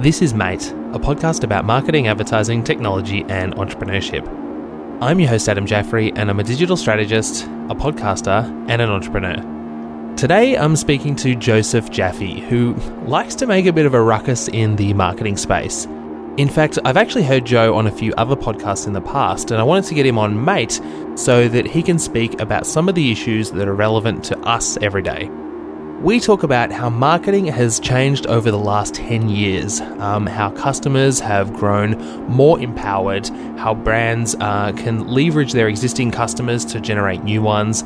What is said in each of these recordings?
This is Mate, a podcast about marketing, advertising, technology, and entrepreneurship. I'm your host, Adam Jaffrey, and I'm a digital strategist, a podcaster, and an entrepreneur. Today, I'm speaking to Joseph Jaffe, who likes to make a bit of a ruckus in the marketing space. In fact, I've actually heard Joe on a few other podcasts in the past, and I wanted to get him on Mate so that he can speak about some of the issues that are relevant to us every day. We talk about how marketing has changed over the last 10 years, um, how customers have grown more empowered, how brands uh, can leverage their existing customers to generate new ones,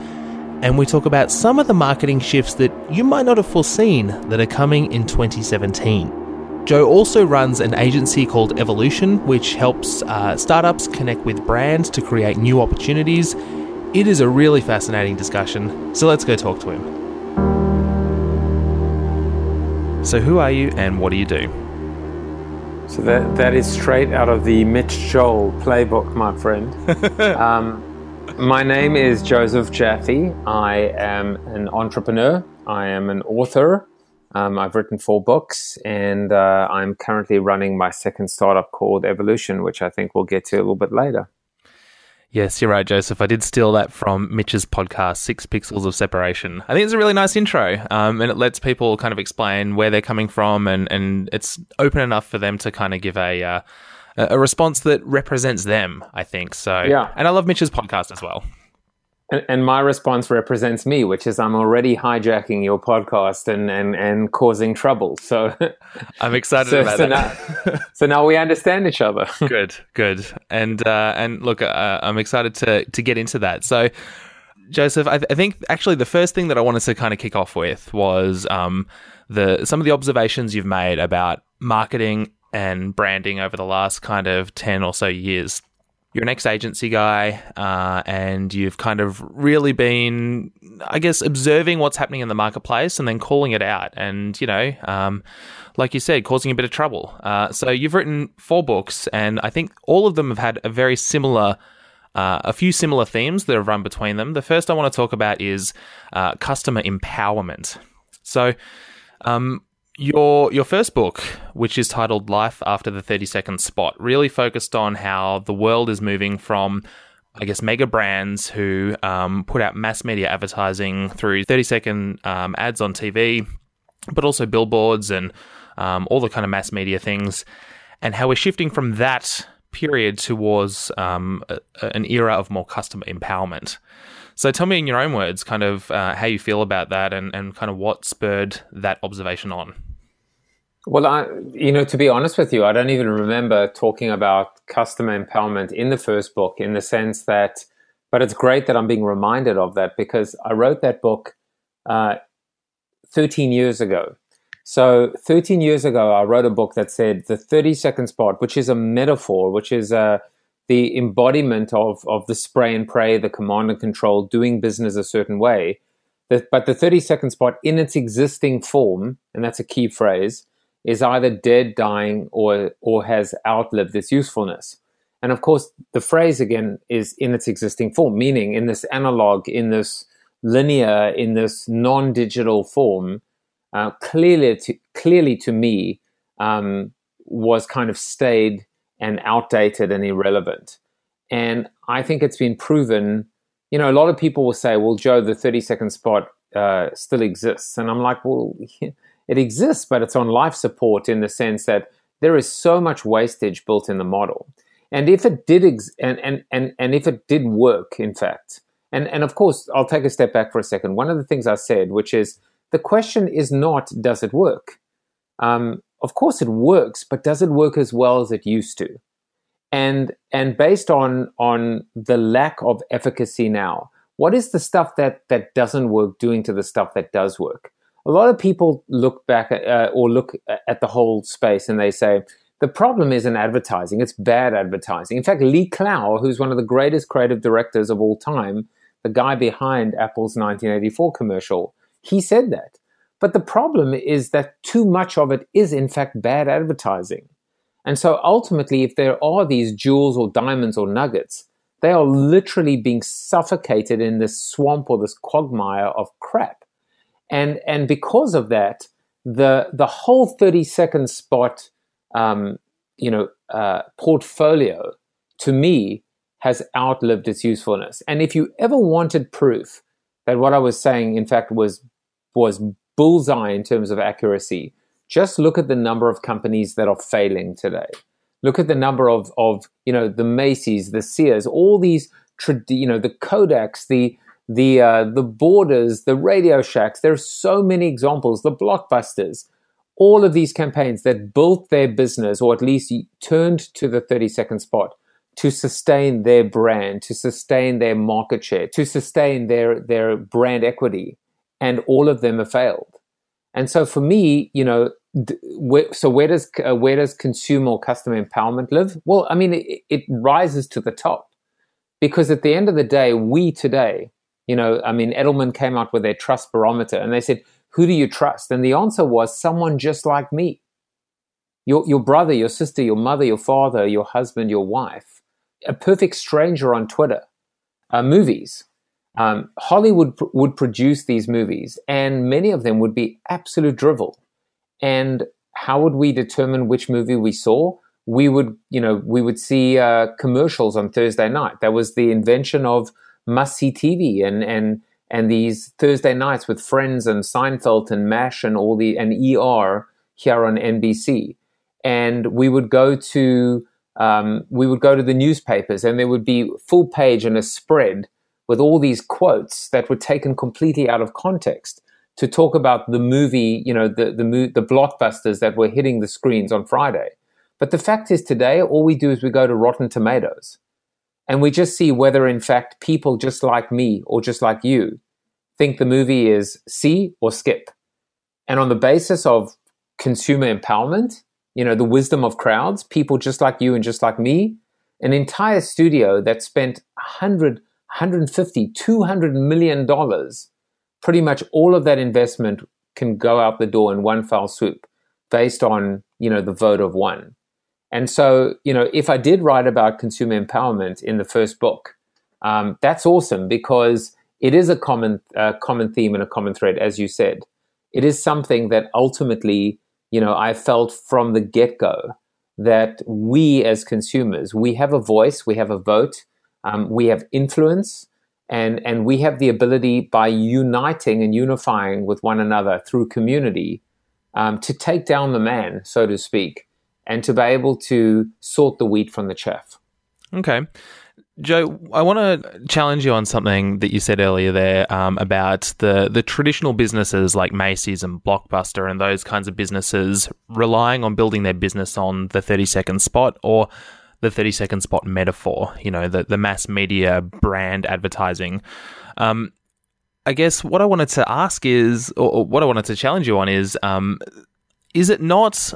and we talk about some of the marketing shifts that you might not have foreseen that are coming in 2017. Joe also runs an agency called Evol8tion, which helps uh, startups connect with brands to create new opportunities. It is a really fascinating discussion, so let's go talk to him. So, who are you and what do you do? So that that is straight out of the Mitch Joel playbook, my friend. um, my name is Joseph Jaffe. I am an entrepreneur. I am an author. Um, I've written four books, and uh, I'm currently running my second startup called Evol8tion, which I think we'll get to a little bit later. Yes, you're right, Joseph. I did steal that from Mitch's podcast, Six Pixels of Separation. I think it's a really nice intro, um, and it lets people kind of explain where they're coming from, and, and it's open enough for them to kind of give a uh, a response that represents them. I think so. Yeah, and I love Mitch's podcast as well. And, and, my response represents me, which is I'm already hijacking your podcast and, and, and causing trouble. So I'm excited so, about so that. Now, so now we understand each other. good, good. And uh, and look, uh, I'm excited to to get into that. So. Joseph, I, th- I, think actually the first thing that I wanted to kind of kick off with was um, the some of the observations you've made about marketing and branding over the last kind of ten or so years you're an ex agency guy, uh, and you've kind of really been, I guess, observing what's happening in the marketplace and then calling it out. And, you know, um, like you said, causing a bit of trouble. Uh, so you've written four books, and I think all of them have had a very similar. Uh, a few similar themes that have run between them. The first I want to talk about is uh, customer empowerment. So, um, your your first book, which is titled Life After the 30 Second Spot, really focused on how the world is moving from I guess mega brands who um, put out mass media advertising through 30 second um, ads on TV, but also billboards and um, all the kind of mass media things, and how we're shifting from that period towards um, a, an era of more customer empowerment. So tell me in your own words, kind of uh, how you feel about that and, and kind of what spurred that observation on. Well, I, you know, to be honest with you, I don't even remember talking about customer empowerment in the first book in the sense that, but it's great that I'm being reminded of that because I wrote that book uh, 13 years ago. So 13 years ago, I wrote a book that said the 30 second spot, which is a metaphor, which is uh, the embodiment of, of the spray and pray, the command and control, doing business a certain way. But the 30 second spot in its existing form, and that's a key phrase, is either dead, dying, or, or has outlived its usefulness. And of course, the phrase again is in its existing form, meaning in this analog, in this linear, in this non digital form, uh, clearly, to, clearly to me, um, was kind of staid and outdated and irrelevant. And I think it's been proven. You know, a lot of people will say, well, Joe, the 30 second spot uh, still exists. And I'm like, well, it exists, but it's on life support in the sense that there is so much wastage built in the model. And if it did, ex- and, and, and, and if it did work, in fact, and, and of course, I'll take a step back for a second. One of the things I said, which is the question is not, does it work? Um, of course it works, but does it work as well as it used to? And, and based on, on the lack of efficacy now, what is the stuff that, that doesn't work doing to the stuff that does work? a lot of people look back at, uh, or look at the whole space and they say the problem isn't advertising; it's bad advertising. In fact, Lee Clow, who's one of the greatest creative directors of all time, the guy behind Apple's 1984 commercial, he said that. But the problem is that too much of it is in fact bad advertising. And so ultimately, if there are these jewels or diamonds or nuggets, they are literally being suffocated in this swamp or this quagmire of crap and and because of that, the the whole thirty second spot um, you know, uh, portfolio to me has outlived its usefulness. And if you ever wanted proof that what I was saying, in fact, was was bullseye in terms of accuracy, just look at the number of companies that are failing today. Look at the number of of you know the Macy's, the Sears, all these you know the Kodaks, the the uh, the Borders, the Radio Shacks. There are so many examples. The Blockbusters, all of these campaigns that built their business, or at least turned to the thirty second spot to sustain their brand, to sustain their market share, to sustain their their brand equity, and all of them have failed. And so for me, you know, so where does uh, where does consumer or customer empowerment live? Well, I mean, it, it rises to the top because at the end of the day, we today, you know, I mean, Edelman came out with their trust barometer, and they said, "Who do you trust?" And the answer was someone just like me. Your your brother, your sister, your mother, your father, your husband, your wife, a perfect stranger on Twitter, uh, movies. Um, Hollywood pr- would produce these movies, and many of them would be absolute drivel and how would we determine which movie we saw? We would, you know, we would see uh, commercials on Thursday night. That was the invention of must see TV and and and these Thursday nights with Friends and Seinfeld and MASH and all the and ER here on NBC. And we would go to um, we would go to the newspapers and there would be full page and a spread with all these quotes that were taken completely out of context to talk about the movie, you know, the the the blockbusters that were hitting the screens on Friday. But the fact is, today all we do is we go to Rotten Tomatoes, and we just see whether, in fact, people just like me or just like you think the movie is see or skip. And on the basis of consumer empowerment, you know, the wisdom of crowds, people just like you and just like me, an entire studio that spent a 100, 150, 200 million dollars pretty much all of that investment can go out the door in one fell swoop based on you know the vote of one. And so you know if i did write about consumer empowerment in the first book um, that's awesome because it is a common uh, common theme and a common thread as you said. It is something that ultimately you know i felt from the get-go that we as consumers we have a voice we have a vote um, we have influence and and we have the ability by uniting and unifying with one another through community um, to take down the man, so to speak, and to be able to sort the wheat from the chaff. Okay. Joe, I want to challenge you on something that you said earlier there um, about the, the traditional businesses like Macy's and Blockbuster and those kinds of businesses relying on building their business on the 30 second spot or the 30 second spot metaphor, you know, the, the mass media brand advertising. Um, I guess what I wanted to ask is, or, what I wanted to challenge you on is, um, is it not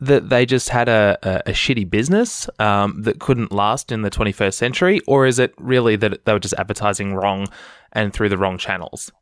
that they just had a, a, a shitty business um, that couldn't last in the 21st century, or is it really that they were just advertising wrong and through the wrong channels?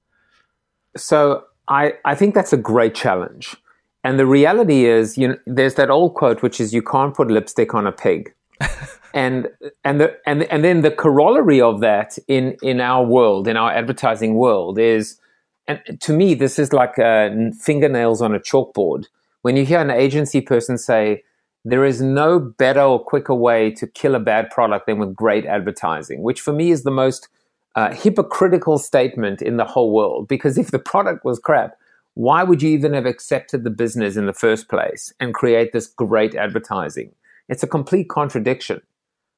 So I, I think that's a great challenge. And the reality is, you know, there's that old quote, which is, you can't put lipstick on a pig and and the and and then the corollary of that in in our world, in our advertising world, is and to me this is like uh, fingernails on a chalkboard. When you hear an agency person say, "There is no better or quicker way to kill a bad product than with great advertising," which for me is the most uh, hypocritical statement in the whole world. Because if the product was crap, why would you even have accepted the business in the first place and create this great advertising? It's a complete contradiction.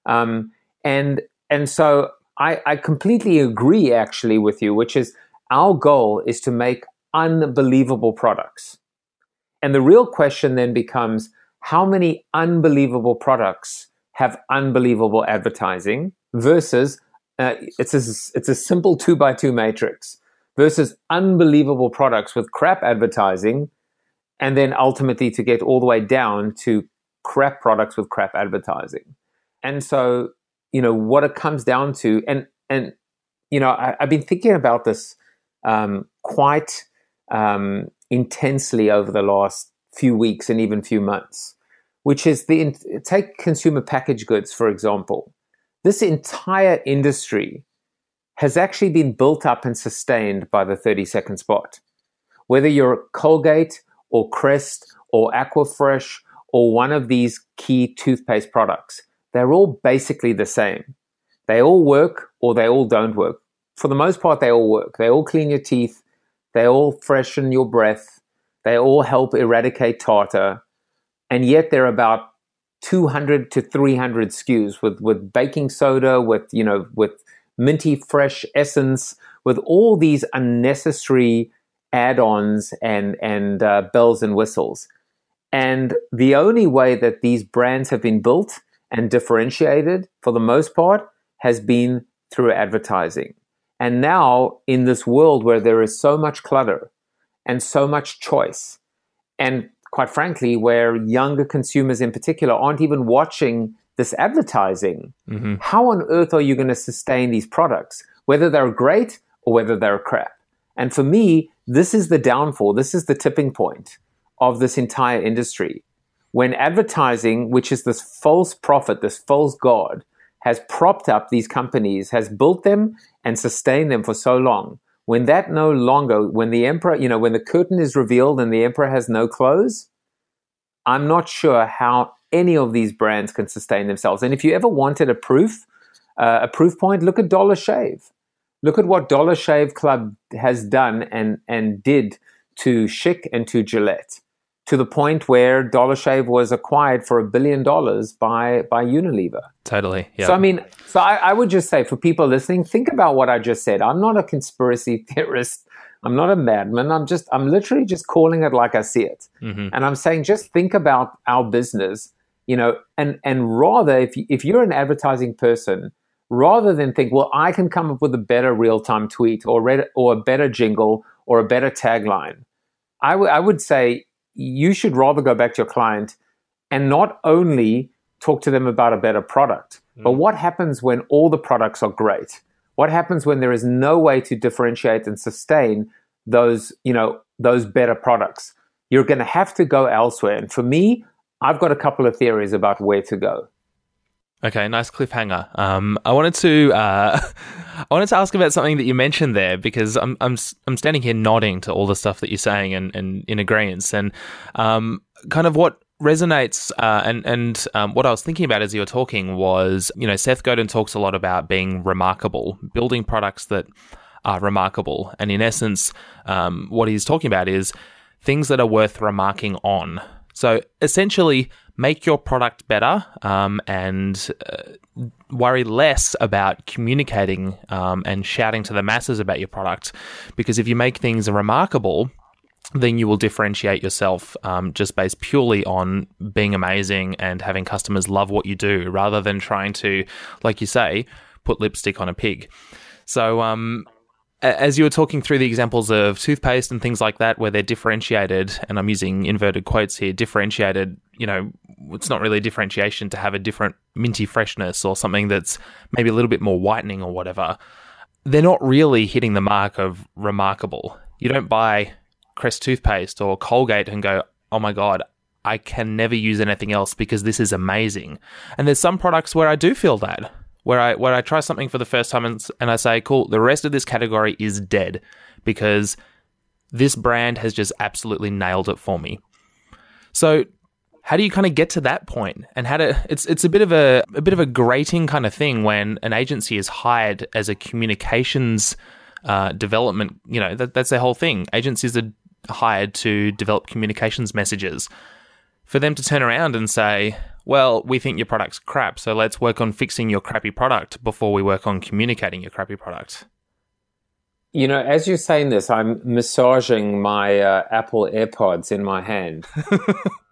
Um, and and so I, I completely agree actually with you, which is our goal is to make unbelievable products. And the real question then becomes how many unbelievable products have unbelievable advertising versus uh, it's a, it's a simple two by two matrix versus unbelievable products with crap advertising and then ultimately to get all the way down to crap products with crap advertising. And so, you know, what it comes down to, and and you know, I, have been thinking about this um, quite um, intensely over the last few weeks and even few months, which is the take consumer packaged goods for example. This entire industry has actually been built up and sustained by the 30 second spot. Whether you're Colgate or Crest or Aquafresh or one of these key toothpaste products, they're all basically the same. They all work or they all don't work. For the most part, they all work. They all clean your teeth. They all freshen your breath. They all help eradicate tartar. And yet they're about 200 to 300 SKUs with, with baking soda, with, you know, with minty fresh essence, with all these unnecessary add-ons and, and uh, bells and whistles. And the only way that these brands have been built and differentiated for the most part has been through advertising. And now, in this world where there is so much clutter and so much choice, and quite frankly, where younger consumers in particular aren't even watching this advertising, mm-hmm. how on earth are you going to sustain these products, whether they're great or whether they're crap? And for me, this is the downfall, this is the tipping point of this entire industry. When advertising, which is this false prophet, this false god, has propped up these companies, has built them and sustained them for so long, when that no longer, when the emperor, you know, when the curtain is revealed and the emperor has no clothes, I'm not sure how any of these brands can sustain themselves. And if you ever wanted a proof, uh, a proof point, look at Dollar Shave. Look at what Dollar Shave Club has done and and did to Schick and to Gillette to the point where Dollar Shave was acquired for a billion dollars by by Unilever. Totally. Yeah. So I mean, so I, I, would just say for people listening, think about what I just said. I'm not a conspiracy theorist. I'm not a madman. I'm just I'm literally just calling it like I see it. Mm-hmm. And I'm saying just think about our business, you know, and and rather if if you're an advertising person, rather than think, well, I can come up with a better real time tweet or read, or a better jingle or a better tagline. I, w- I would say you should rather go back to your client and not only talk to them about a better product, mm. but what happens when all the products are great? What happens when there is no way to differentiate and sustain those, you know, those better products? You're going to have to go elsewhere. And for me, I've got a couple of theories about where to go. Okay, nice cliffhanger. Um, I wanted to uh, I wanted to ask about something that you mentioned there because I'm I'm I'm standing here nodding to all the stuff that you're saying and, and in agreement and um, kind of what resonates uh, and and um, what I was thinking about as you were talking was you know Seth Godin talks a lot about being remarkable, building products that are remarkable, and in essence, um, what he's talking about is things that are worth remarking on. So essentially make your product better um, and uh, worry less about communicating um, and shouting to the masses about your product. Because if you make things remarkable, then you will differentiate yourself um, just based purely on being amazing and having customers love what you do rather than trying to, like you say, put lipstick on a pig. So, um, as you were talking through the examples of toothpaste and things like that, where they're differentiated, and I'm using inverted quotes here, differentiated, you know, it's not really a differentiation to have a different minty freshness or something that's maybe a little bit more whitening or whatever. They're not really hitting the mark of remarkable. You don't buy Crest toothpaste or Colgate and go, oh my God, I can never use anything else because this is amazing. And there's some products where I do feel that where I where I try something for the first time and, and I say, cool, the rest of this category is dead because this brand has just absolutely nailed it for me. So how do you kind of get to that point? and how to it's it's a bit of a a bit of a grating kind of thing when an agency is hired as a communications uh, development you know that, that's their whole thing agencies are hired to develop communications messages for them to turn around and say well, we think your product's crap, so let's work on fixing your crappy product before we work on communicating your crappy product. You know, as you're saying this, I'm massaging my uh, Apple AirPods in my hand.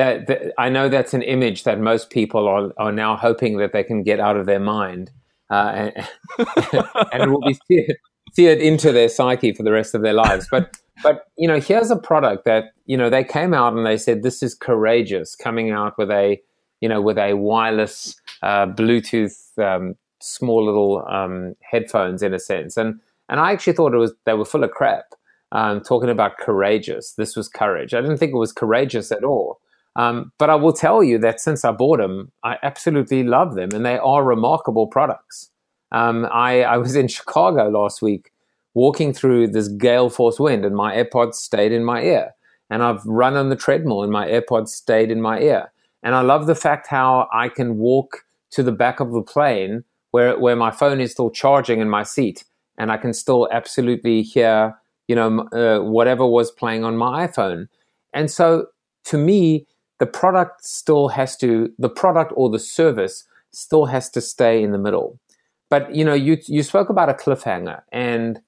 that, that, I know that's an image that most people are, are now hoping that they can get out of their mind, uh, and, and will be seared, seared into their psyche for the rest of their lives. But but you know, here's a product that you know they came out and they said this is courageous, coming out with a you know with a wireless uh, Bluetooth um, small little um, headphones in a sense, and and I actually thought it was they were full of crap. Um, talking about courageous, this was courage. I didn't think it was courageous at all. Um, but I will tell you that since I bought them, I absolutely love them, and they are remarkable products. Um, I, I was in Chicago last week walking through this gale force wind and my AirPods stayed in my ear. and I've run on the treadmill and my AirPods stayed in my ear. And I love the fact how I can walk to the back of the plane where, where my phone is still charging in my seat and I can still absolutely hear, you know, uh, whatever was playing on my iPhone. And so to me, the product still has to, the product or the service still has to stay in the middle. But, you know, you, you spoke about a cliffhanger and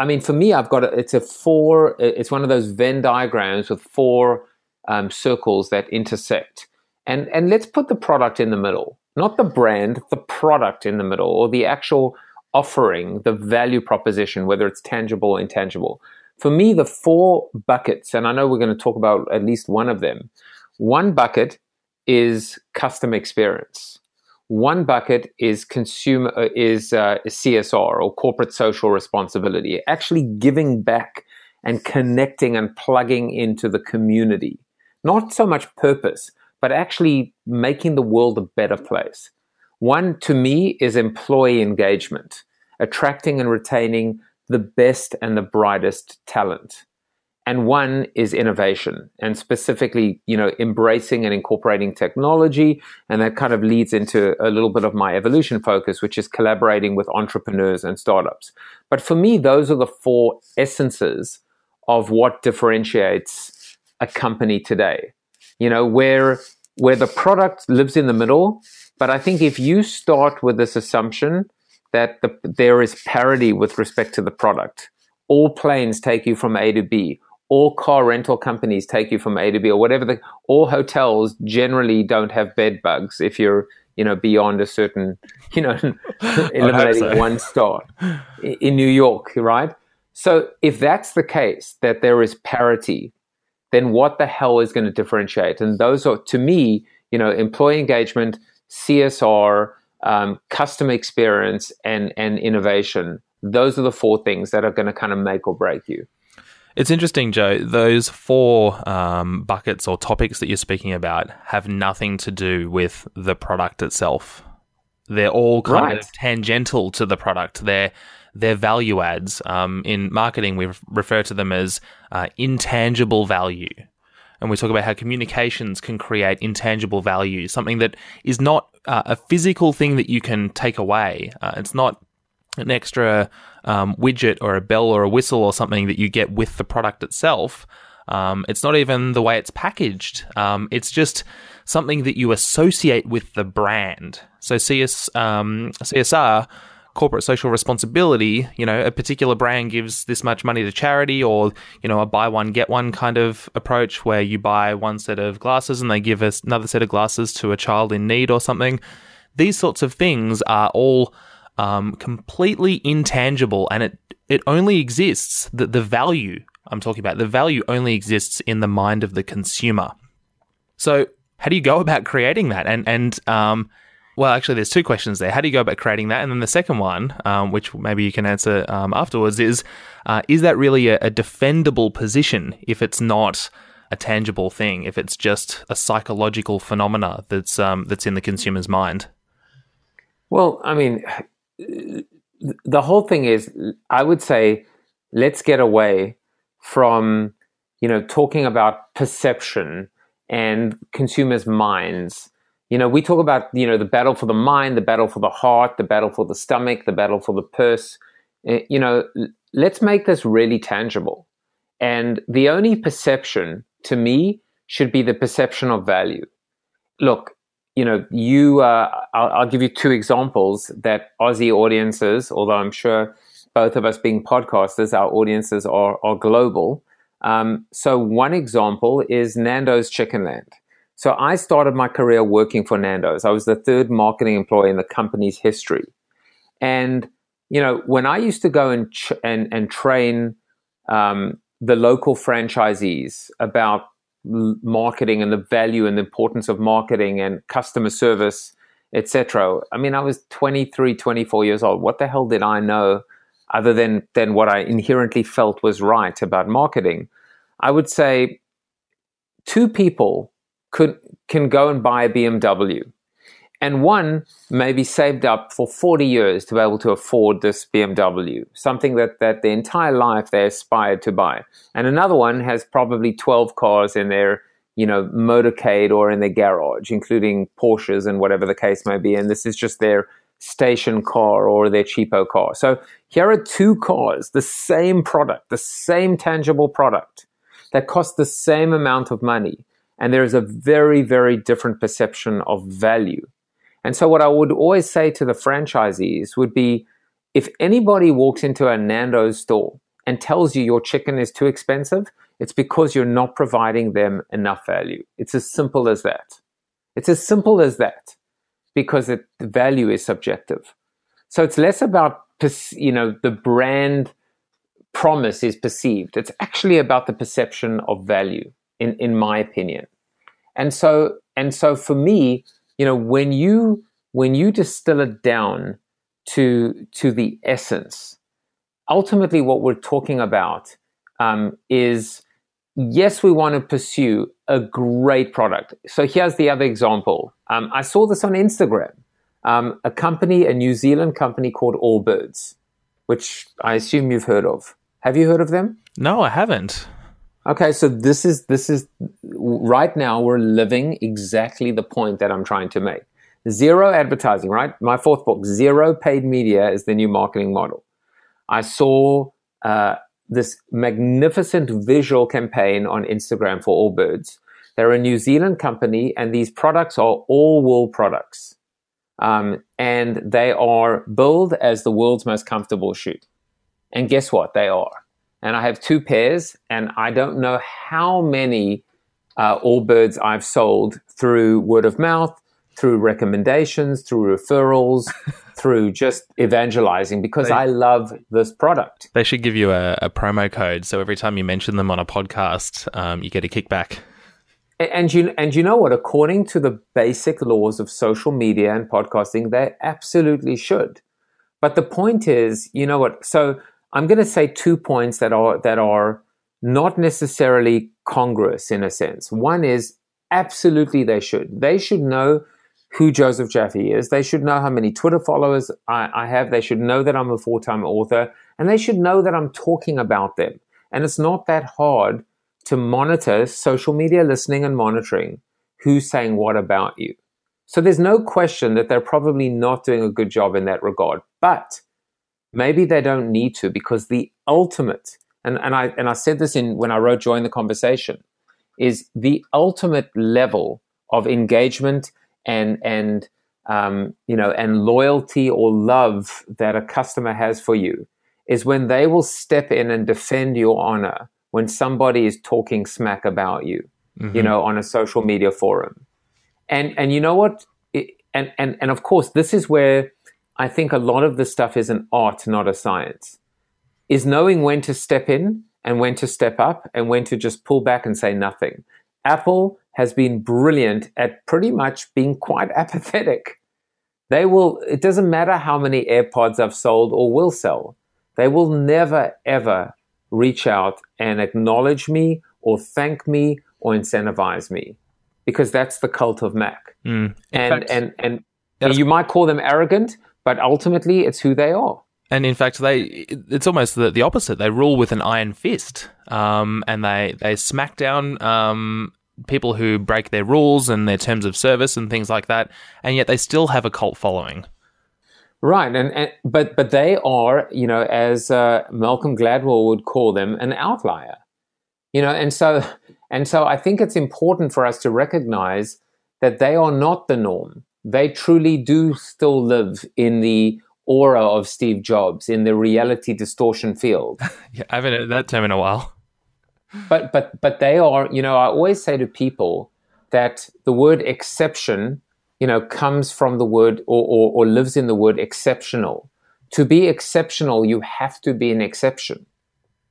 I mean, for me, I've got a, it's a four. It's one of those Venn diagrams with four um, circles that intersect, and and let's put the product in the middle, not the brand, the product in the middle, or the actual offering, the value proposition, whether it's tangible or intangible. For me, the four buckets, and I know we're going to talk about at least one of them. One bucket is customer experience. One bucket is consumer uh, is uh, CSR or corporate social responsibility, actually giving back and connecting and plugging into the community. Not so much purpose, but actually making the world a better place. One to me is employee engagement, attracting and retaining the best and the brightest talent and one is innovation and specifically you know embracing and incorporating technology. And that kind of leads into a little bit of my evolution focus which is collaborating with entrepreneurs and startups. But for me those are the four essences of what differentiates a company today. You know where where the product lives in the middle but i think if you start with this assumption that the, there is parity with respect to the product all planes take you from a to b all car rental companies take you from A to B or whatever the all hotels generally don't have bed bugs if you're you know beyond a certain you know eliminating so. one star in New York right? So if that's the case that there is parity then what the hell is going to differentiate? And those are to me you know employee engagement CSR um, customer experience and and innovation. Those are the four things that are going to kind of make or break you it's interesting, Joe. Those four um, buckets or topics that you're speaking about have nothing to do with the product itself. They're all kind right. of tangential to the product. They're they're value adds. Um, in marketing, we refer to them as uh, intangible value. And we talk about how communications can create intangible value, something that is not uh, a physical thing that you can take away. Uh, it's not an extra um, widget or a bell or a whistle or something that you get with the product itself. Um, it's not even the way it's packaged. Um, it's just something that you associate with the brand. So CS, um, CSR, corporate social responsibility, you know, a particular brand gives this much money to charity or, you know, a buy one, get one kind of approach where you buy one set of glasses and they give us another set of glasses to a child in need or something. These sorts of things are all um, completely intangible, and it it only exists that the value I'm talking about the value only exists in the mind of the consumer. So how do you go about creating that? And and um, well, actually, there's two questions there. How do you go about creating that? And then the second one, um, which maybe you can answer um, afterwards, is uh, is that really a, a defendable position if it's not a tangible thing? If it's just a psychological phenomena that's um, that's in the consumer's mind? Well, I mean, the whole thing is, I would say, let's get away from, you know, talking about perception and consumers' minds. You know, we talk about, you know, the battle for the mind, the battle for the heart, the battle for the stomach, the battle for the purse. Eh, you know, let's make this really tangible. And the only perception to me should be the perception of value. Look, you know, you, uh, I'll, I'll, give you two examples that Aussie audiences, although I'm sure both of us being podcasters, our audiences are, are global. Um, so one example is Nando's Chickenland. So I started my career working for Nando's. I was the third marketing employee in the company's history. And, you know, when I used to go and, ch- and, and train um, the local franchisees about marketing and the value and the importance of marketing and customer service, etc. I mean, I was 23, 24 years old. What the hell did I know other than, than what I inherently felt was right about marketing? I would say two people could can go and buy a BMW and one maybe saved up for 40 years to be able to afford this BMW, something that, that their entire life they aspired to buy. And another one has probably 12 cars in their, you know, motorcade or in their garage, including Porsches and whatever the case may be. And this is just their station car or their cheapo car. So here are two cars, the same product, the same tangible product that cost the same amount of money. And there is a very, very different perception of value and so, what I would always say to the franchisees would be if anybody walks into a Nando's store and tells you your chicken is too expensive, it's because you're not providing them enough value. It's as simple as that. It's as simple as that because it, the value is subjective. So it's less about, you know, the brand promise is perceived. It's actually about the perception of value, in, in my opinion. And so, and so for me, you know when you when you distill it down to to the essence ultimately what we're talking about um, is yes we want to pursue a great product. So here's the other example. Um, i saw this on instagram. Um, a company a new zealand company called allbirds which i assume you've heard of. Have you heard of them? No i haven't Okay, so this is this is right now we're living exactly the point that I'm trying to make. Zero advertising, right? My fourth book, zero paid media is the new marketing model. I saw uh, this magnificent visual campaign on Instagram for Allbirds. They're a New Zealand company, and these products are all wool products. Um, and they are billed as the world's most comfortable shoe. And guess what? They are and I have two pairs, and I don't know how many uh, Allbirds I've sold through word of mouth, through recommendations, through referrals, through just evangelizing because they, I love this product. They should give you a, a, promo code, so every time you mention them on a podcast, um, you get a kickback. And, and you and you know what? According to the basic laws of social media and podcasting, they absolutely should. But the point is, you know what? So I'm going to say two points that are that are not necessarily congruous in a sense. One is absolutely they should. They should know who Joseph Jaffe is. They should know how many Twitter followers I, I have. They should know that I'm a full time author, and they should know that I'm talking about them. And it's not that hard to monitor social media listening and monitoring who's saying what about you. So there's no question that they're probably not doing a good job in that regard. But Maybe they don't need to because the ultimate, and, and I and I said this in when I wrote Join the Conversation, is the ultimate level of engagement and and um, you know and loyalty or love that a customer has for you is when they will step in and defend your honor when somebody is talking smack about you, mm-hmm. you know, on a social media forum. And and you know what? It, and and and of course, this is where I think a lot of this stuff is an art, not a science. Is knowing when to step in and when to step up and when to just pull back and say nothing. Apple has been brilliant at pretty much being quite apathetic. They will, it doesn't matter how many AirPods I've sold or will sell, they will never, ever reach out and acknowledge me or thank me or incentivize me because that's the cult of Mac. Mm. And, fact, and, and, and you might call them arrogant, but ultimately it's who they are. And in fact, they it's almost the, the opposite. They rule with an iron fist, um, and they they smack down um, people who break their rules and their terms of service and things like that. And yet they still have a cult following. Right, and, and but but they are, you know, as uh, Malcolm Gladwell would call them, an outlier. You know, and so and so I think it's important for us to recognize that they are not the norm they truly do still live in the aura of Steve Jobs in the reality distortion field. yeah, I haven't heard that term in a while. But but but they are, you know, I always say to people that the word exception, you know, comes from the word or, or, or lives in the word exceptional. To be exceptional, you have to be an exception.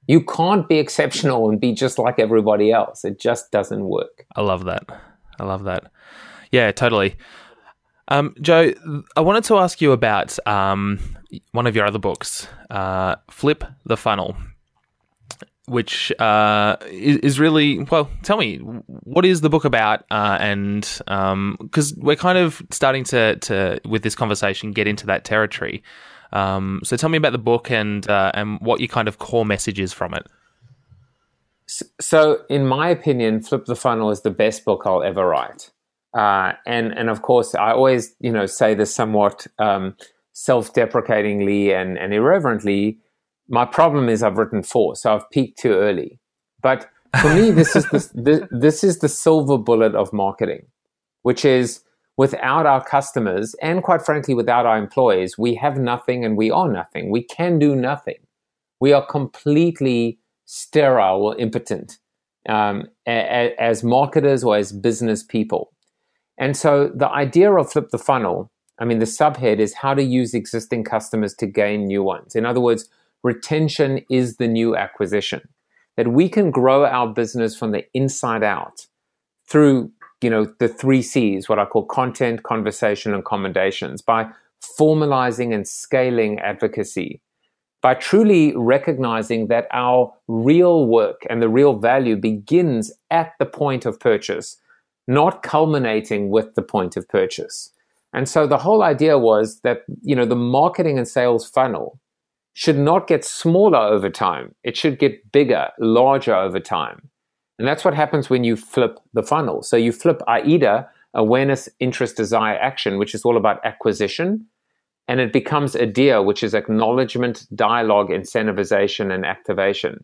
You can't be exceptional and be just like everybody else. It just doesn't work. I love that. I love that. Yeah, totally. Um, Joe, I wanted to ask you about um, one of your other books, uh, Flip the Funnel, which uh, is, is, really well. Tell me, what is the book about? Uh, and because um, we're kind of starting to, to, with this conversation, get into that territory. Um, so tell me about the book and uh, and what your kind of core message is from it. So, in my opinion, Flip the Funnel is the best book I'll ever write. Uh, and and of course, I always you know say this somewhat um, self-deprecatingly and, and irreverently. My problem is I've written four, so I've peaked too early. But for me, this is the, this is the silver bullet of marketing, which is without our customers and quite frankly without our employees, we have nothing and we are nothing. We can do nothing. We are completely sterile or impotent um, a, a, as marketers or as business people. And so the idea of flip the funnel, I mean, the subhead is how to use existing customers to gain new ones. In other words, retention is the new acquisition that we can grow our business from the inside out through you know the three c's what i call content conversation and commendations by formalizing and scaling advocacy by truly recognizing that our real work and the real value begins at the point of purchase not culminating with the point of purchase and so the whole idea was that you know the marketing and sales funnel should not get smaller over time. It should get bigger, larger over time. And that's what happens when you flip the funnel. So you flip AIDA, awareness, interest, desire, action, which is all about acquisition. And it becomes ADIA, which is acknowledgement, dialogue, incentivization, and activation.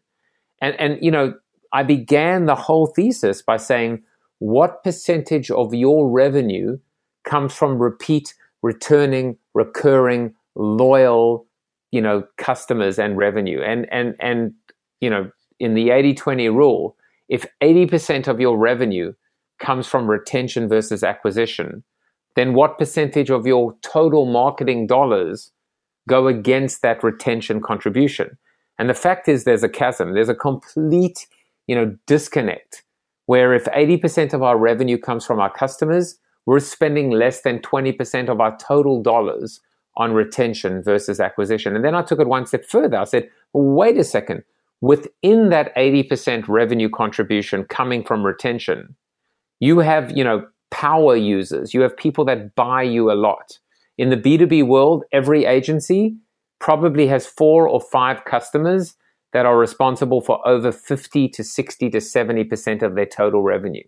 And, and, you know, I began the whole thesis by saying, what percentage of your revenue comes from repeat, returning, recurring, loyal, you know customers and revenue? And and and you know in the 80-20 rule if 80% of your revenue comes from retention versus acquisition then what percentage of your total marketing dollars go against that retention contribution? And the fact is there's a chasm. There's a complete you know disconnect where if 80% of our revenue comes from our customers we're spending less than 20% of our total dollars on retention versus acquisition. And then I took it one step further. I said, well, wait a second. Within that 80% revenue contribution coming from retention, you have, you know, power users. You have people that buy you a lot. In the B2B world, every agency probably has four or five customers that are responsible for over 50 to 60 to 70% of their total revenue.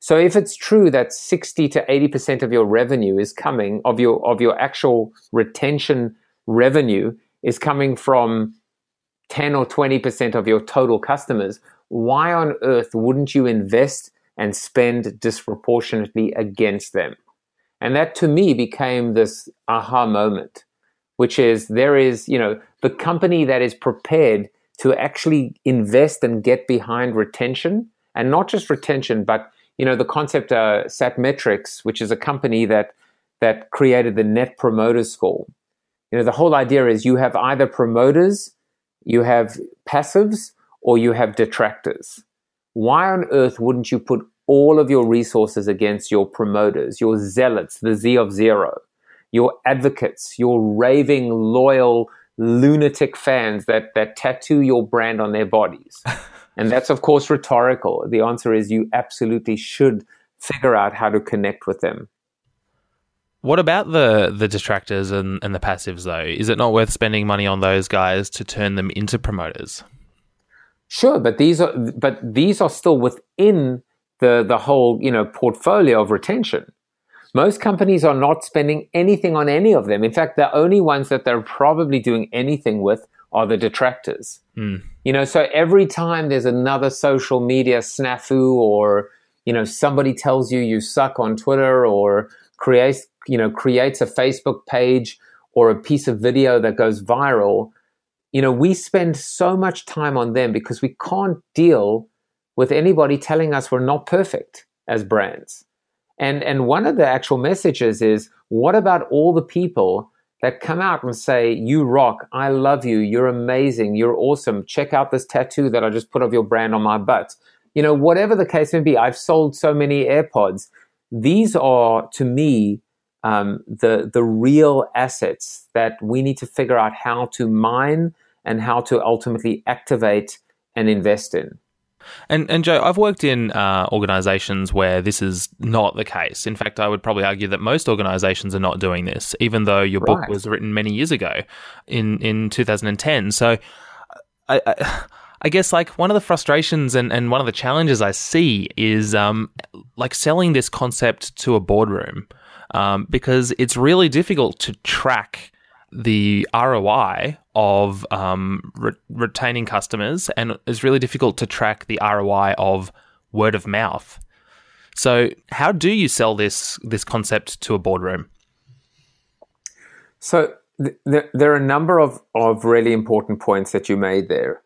So if it's true that 60 to 80% of your revenue is coming of your of your actual retention revenue is coming from 10 or 20% of your total customers, why on earth wouldn't you invest and spend disproportionately against them? And that to me became this aha moment, which is there is, you know, the company that is prepared to actually invest and get behind retention and not just retention, but you know the concept uh, Satmetrix, which is a company that that created the Net Promoter Score. You know the whole idea is you have either promoters, you have passives, or you have detractors. Why on earth wouldn't you put all of your resources against your promoters, your zealots, the Z of zero, your advocates, your raving loyal lunatic fans that that tattoo your brand on their bodies? And that's, of course, rhetorical. The answer is you absolutely should figure out how to connect with them. What about the the detractors and, and the passives though? Is it not worth spending money on those guys to turn them into promoters? Sure, but these are but these are still within the the whole, you know, portfolio of retention. Most companies are not spending anything on any of them. In fact, the only ones that they're probably doing anything with are the detractors. Mm. You know, so every time there's another social media snafu or, you know, somebody tells you you suck on Twitter or creates, you know, creates a Facebook page or a piece of video that goes viral, you know, we spend so much time on them because we can't deal with anybody telling us we're not perfect as brands. And and one of the actual messages is what about all the people that come out and say, You rock, I love you, you're amazing, you're awesome. Check out this tattoo that I just put of your brand on my butt. You know, whatever the case may be, I've sold so many AirPods. These are, to me, um, the the real assets that we need to figure out how to mine and how to ultimately activate and invest in. And and Joe, I've worked in uh, organisations where this is not the case. In fact, I would probably argue that most organisations are not doing this, even though your right. book was written many years ago, in in 2010. So, I, I, I guess like one of the frustrations and, and one of the challenges I see is um, like selling this concept to a boardroom um, because it's really difficult to track the ROI of um, re- retaining customers, and it's really difficult to track the ROI of word of mouth. So, how do you sell this this concept to a boardroom? So, th- th- there are a number of, of really important points that you made there.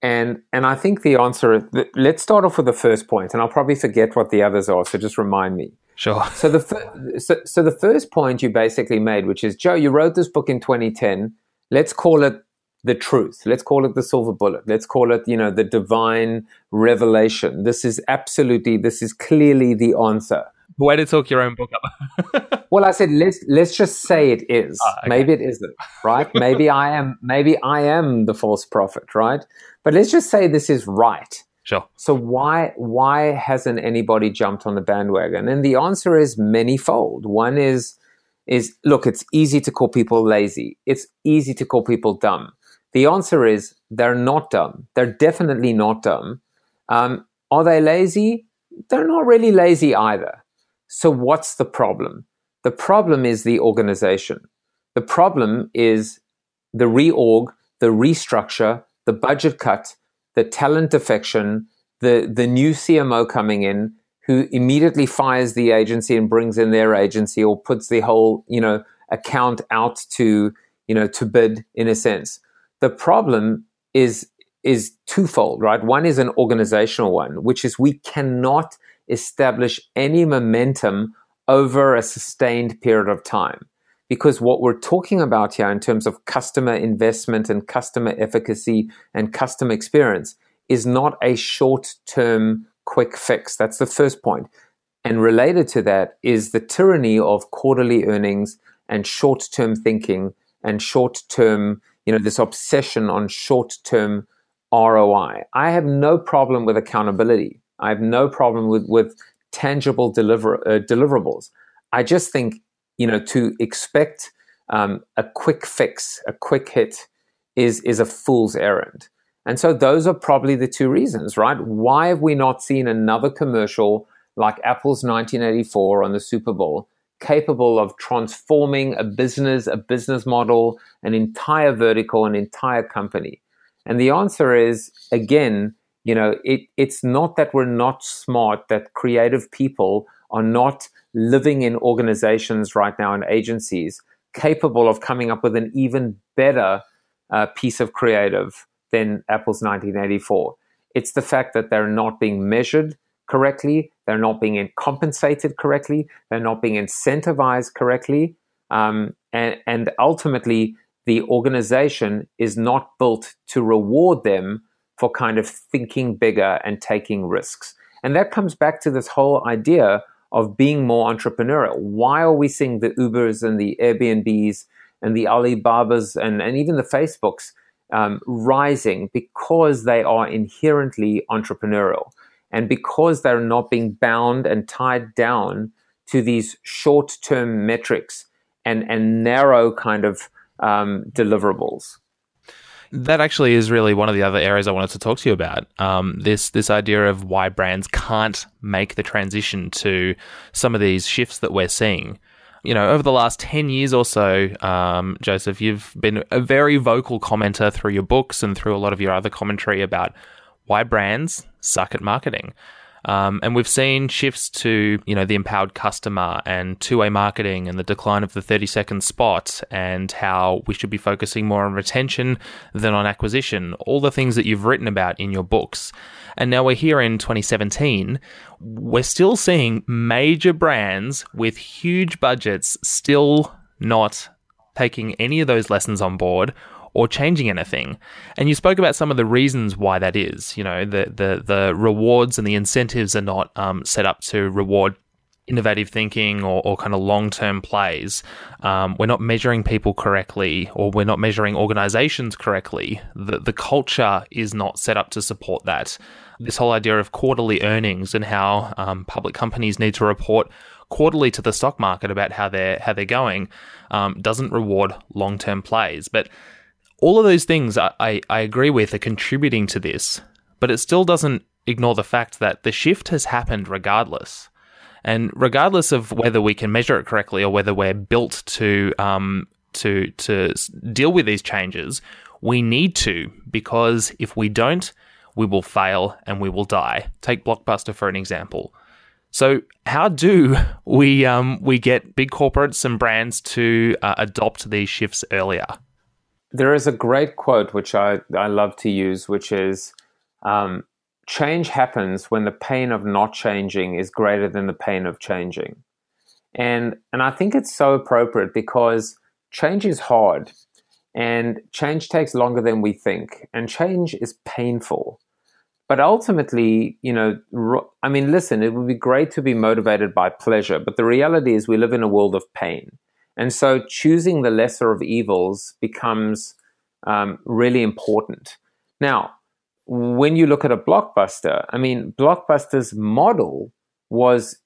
And and I think the answer. Let's start off with the first point, and I'll probably forget what the others are. So just remind me. Sure. So the fir- so, so the first point you basically made, which is Joe, you wrote this book in 2010. Let's call it the truth. Let's call it the silver bullet. Let's call it, you know, the divine revelation. This is absolutely, this is clearly the answer. Way to talk your own book up. well, I said let's let's just say it is. Oh, okay. Maybe it isn't, right? maybe I am. Maybe I am the false prophet, right? But let's just say this is right. Sure. So why why hasn't anybody jumped on the bandwagon? And the answer is manyfold. One is is look, it's easy to call people lazy. It's easy to call people dumb. The answer is they're not dumb. They're definitely not dumb. Um, are they lazy? They're not really lazy either. So what's the problem? The problem is the organization. The problem is the reorg, the restructure, the budget cut, the talent defection, the, the new CMO coming in who immediately fires the agency and brings in their agency or puts the whole, you know, account out to, you know, to bid in a sense. The problem is is twofold, right? One is an organizational one, which is we cannot establish any momentum over a sustained period of time because what we're talking about here in terms of customer investment and customer efficacy and customer experience is not a short term quick fix. That's the first point. And related to that is the tyranny of quarterly earnings and short term thinking and short term, you know, this obsession on short term ROI. I have no problem with accountability. I have no problem with, with tangible deliver, uh, deliverables. I just think you know, to expect um, a quick fix, a quick hit, is is a fool's errand. And so those are probably the two reasons, right? Why have we not seen another commercial like Apple's 1984 on the Super Bowl, capable of transforming a business, a business model, an entire vertical, an entire company? And the answer is again, you know, it, it's not that we're not smart, that creative people are not living in organizations right now and agencies capable of coming up with an even better uh, piece of creative than Apple's 1984. It's the fact that they're not being measured correctly, they're not being compensated correctly, they're not being incentivized correctly, um, and, and ultimately, the organization is not built to reward them for kind of thinking bigger and taking risks. And that comes back to this whole idea of being more entrepreneurial. Why are we seeing the Ubers and the Airbnbs and the Alibabas and, and even the Facebooks um, rising? Because they are inherently entrepreneurial and because they're not being bound and tied down to these short term metrics and, and narrow kind of um, deliverables. That actually is really one of the other areas I wanted to talk to you about. Um, this this idea of why brands can't make the transition to some of these shifts that we're seeing. You know, over the last ten years or so, um, Joseph, you've been a very vocal commenter through your books and through a lot of your other commentary about why brands suck at marketing. Um, and we've seen shifts to, you know, the empowered customer and two-way marketing and the decline of the 30-second spot and how we should be focusing more on retention than on acquisition. All the things that you've written about in your books. And now we're here in 2017. We're still seeing major brands with huge budgets still not taking any of those lessons on board or changing anything. And you spoke about some of the reasons why that is. You know, the the the rewards and the incentives are not um, set up to reward innovative thinking or, or kind of long term plays. Um, we're not measuring people correctly, or we're not measuring organizations correctly. The the culture is not set up to support that. this whole idea of quarterly earnings and how um, public companies need to report quarterly to the stock market about how they're how they're going um, doesn't reward long term plays. But all of those things I, I, I agree with are contributing to this, but it still doesn't ignore the fact that the shift has happened regardless. And regardless of whether we can measure it correctly or whether we're built to um, to to deal with these changes, we need to because if we don't, we will fail and we will die. Take Blockbuster for an example. So, how do we um, we get big corporates and brands to uh, adopt these shifts earlier? There is a great quote which I, I love to use, which is um, change happens when the pain of not changing is greater than the pain of changing. And, and I think it's so appropriate because change is hard and change takes longer than we think, and change is painful. But ultimately, you know, I mean, listen, it would be great to be motivated by pleasure, but the reality is we live in a world of pain. And so choosing the lesser of evils becomes um, really important. Now, when you look at a blockbuster, I mean, Blockbuster's model was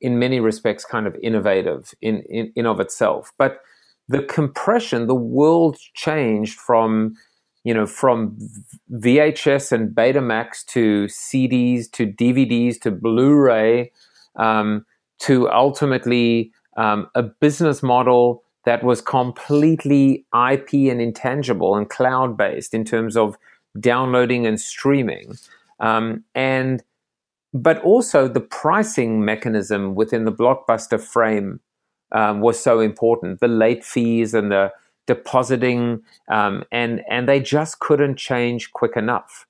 in many respects kind of innovative in, in, in of itself. But the compression, the world changed from you know, from VHS and Betamax to CDs to DVDs to Blu-ray um, to ultimately um, a business model that was completely IP and intangible and cloud-based in terms of downloading and streaming, um, and but also the pricing mechanism within the blockbuster frame um, was so important. The late fees and the depositing, um, and and they just couldn't change quick enough.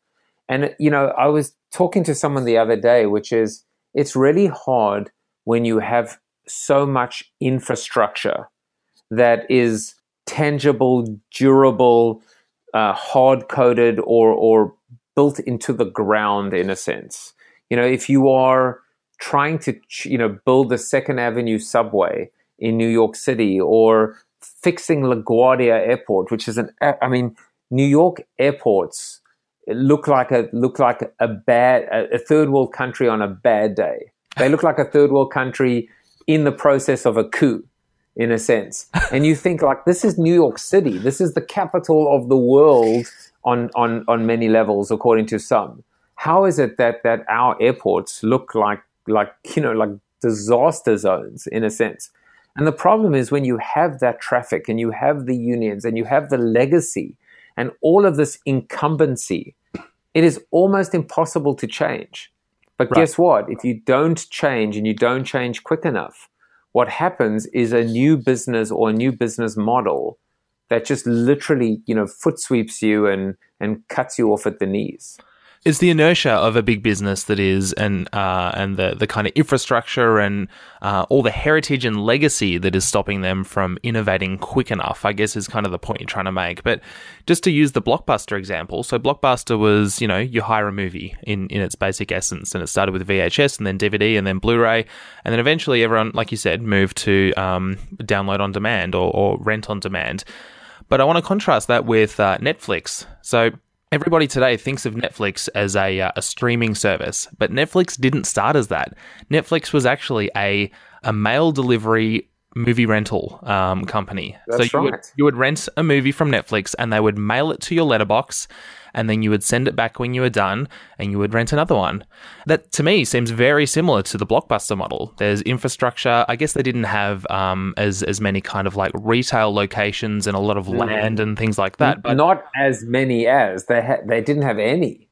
And you know, I was talking to someone the other day, which is it's really hard when you have so much infrastructure that is tangible, durable, uh, hard coded, or or built into the ground in a sense. You know, if you are trying to you know build the Second Avenue subway in New York City or fixing LaGuardia Airport, which is an, I mean, New York airports look like a look like a bad a third world country on a bad day. They look like a third world country in the process of a coup, in a sense. And you think like this is New York City. This is the capital of the world on on on many levels, according to some. How is it that that our airports look like like you know like disaster zones in a sense? And the problem is when you have that traffic and you have the unions and you have the legacy and all of this incumbency, it is almost impossible to change. But right. guess what? If you don't change and you don't change quick enough, what happens is a new business or a new business model that just literally, you know, foot sweeps you and, and cuts you off at the knees. It's the inertia of a big business that is, and uh, and the the kind of infrastructure and uh, all the heritage and legacy that is stopping them from innovating quick enough. I guess is kind of the point you're trying to make. But just to use the blockbuster example, so blockbuster was you know you hire a movie in in its basic essence, and it started with VHS and then DVD and then Blu-ray, and then eventually everyone, like you said, moved to um, download on demand or, or rent on demand. But I want to contrast that with uh, Netflix. So Everybody today thinks of Netflix as a, uh, a streaming service, but Netflix didn't start as that. Netflix was actually a, a mail delivery movie rental um, company. That's so you, right. would, you would rent a movie from Netflix and they would mail it to your letterbox and then you would send it back when you were done and you would rent another one. That to me seems very similar to the blockbuster model. There's infrastructure. I guess they didn't have um, as as many kind of like retail locations and a lot of mm. land and things like that. But not as many as they had. They didn't have any.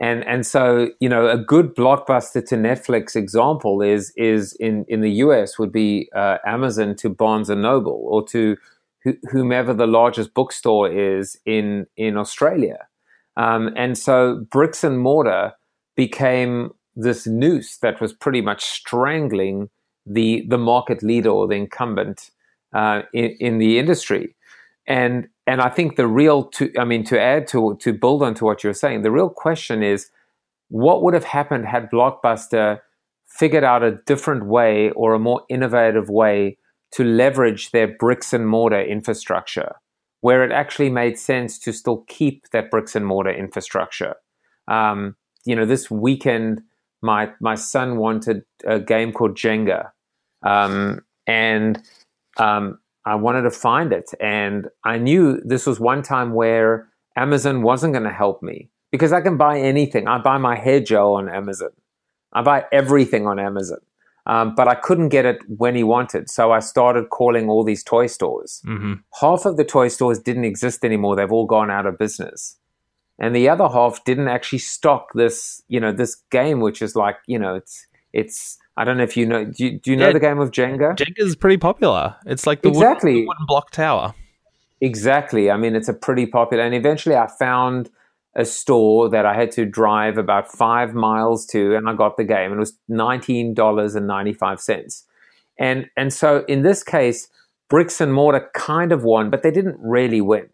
And and so you know a good blockbuster to Netflix example is is in in the US would be uh, Amazon to Barnes and Noble or to whomever the largest bookstore is in in Australia. Um, and so bricks and mortar became this noose that was pretty much strangling the the market leader or the incumbent uh, in, in, the industry. And and I think the real to I mean to add to to build on to what you're saying, the real question is what would have happened had Blockbuster figured out a different way or a more innovative way to leverage their bricks and mortar infrastructure where it actually made sense to still keep that bricks and mortar infrastructure. Um, you know, this weekend, my my son wanted a game called Jenga, um, and um, I wanted to find it, and I knew this was one time where Amazon wasn't going to help me because I can buy anything. I buy my hair gel on Amazon. I buy everything on Amazon. Um, but I couldn't get it when he wanted. So I started calling all these toy stores. Mm-hmm. Half of the toy stores didn't exist anymore. They've all gone out of business. And the other half didn't actually stock this, you know, this game, which is like, you know, it's, it's, I don't know if you know, do you, do you know Yeah. the game of Jenga? Jenga is pretty popular. It's like the wooden- Exactly. the wooden block tower. Exactly. I mean, it's a pretty popular. And eventually I found a store that I had to drive about five miles to, and I got the game. It was $19.95. And, and so in this case, bricks and mortar kind of won, but they didn't really win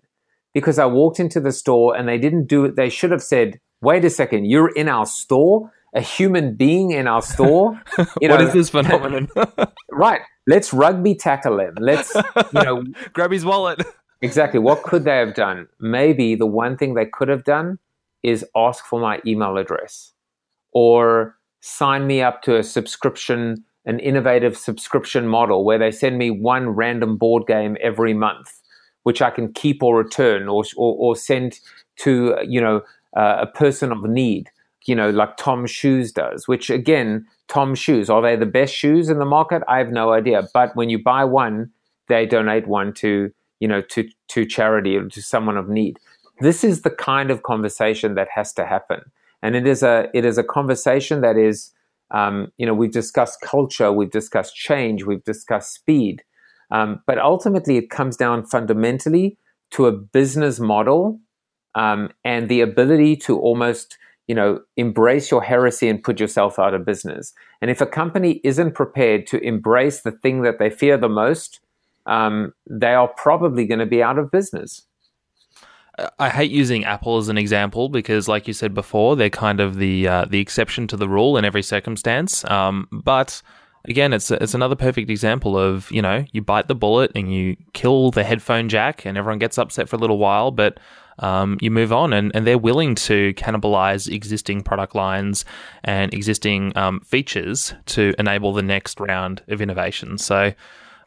because I walked into the store and they didn't do it. They should have said, wait a second, you're in our store? A human being in our store? You what know, is this phenomenon? Right. Let's rugby tackle him. Let's, you know, Grab his wallet. Exactly. What could they have done? Maybe the one thing they could have done is ask for my email address or sign me up to a subscription, an innovative subscription model where they send me one random board game every month, which I can keep or return or, or, or send to, you know, uh, a person of need, you know, like Tom Shoes does, which again, Tom Shoes, are they the best shoes in the market? I have no idea. But when you buy one, they donate one to you know to to charity or to someone of need this is the kind of conversation that has to happen and it is a it is a conversation that is um, you know we've discussed culture we've discussed change we've discussed speed um, but ultimately it comes down fundamentally to a business model um, and the ability to almost you know embrace your heresy and put yourself out of business and if a company isn't prepared to embrace the thing that they fear the most um, they are probably going to be out of business. I hate using Apple as an example because, like you said before, they're kind of the uh, the exception to the rule in every circumstance. Um, but again, it's it's another perfect example of you know you bite the bullet and you kill the headphone jack, and everyone gets upset for a little while, but um, you move on, and, and they're willing to cannibalize existing product lines and existing um, features to enable the next round of innovation. So.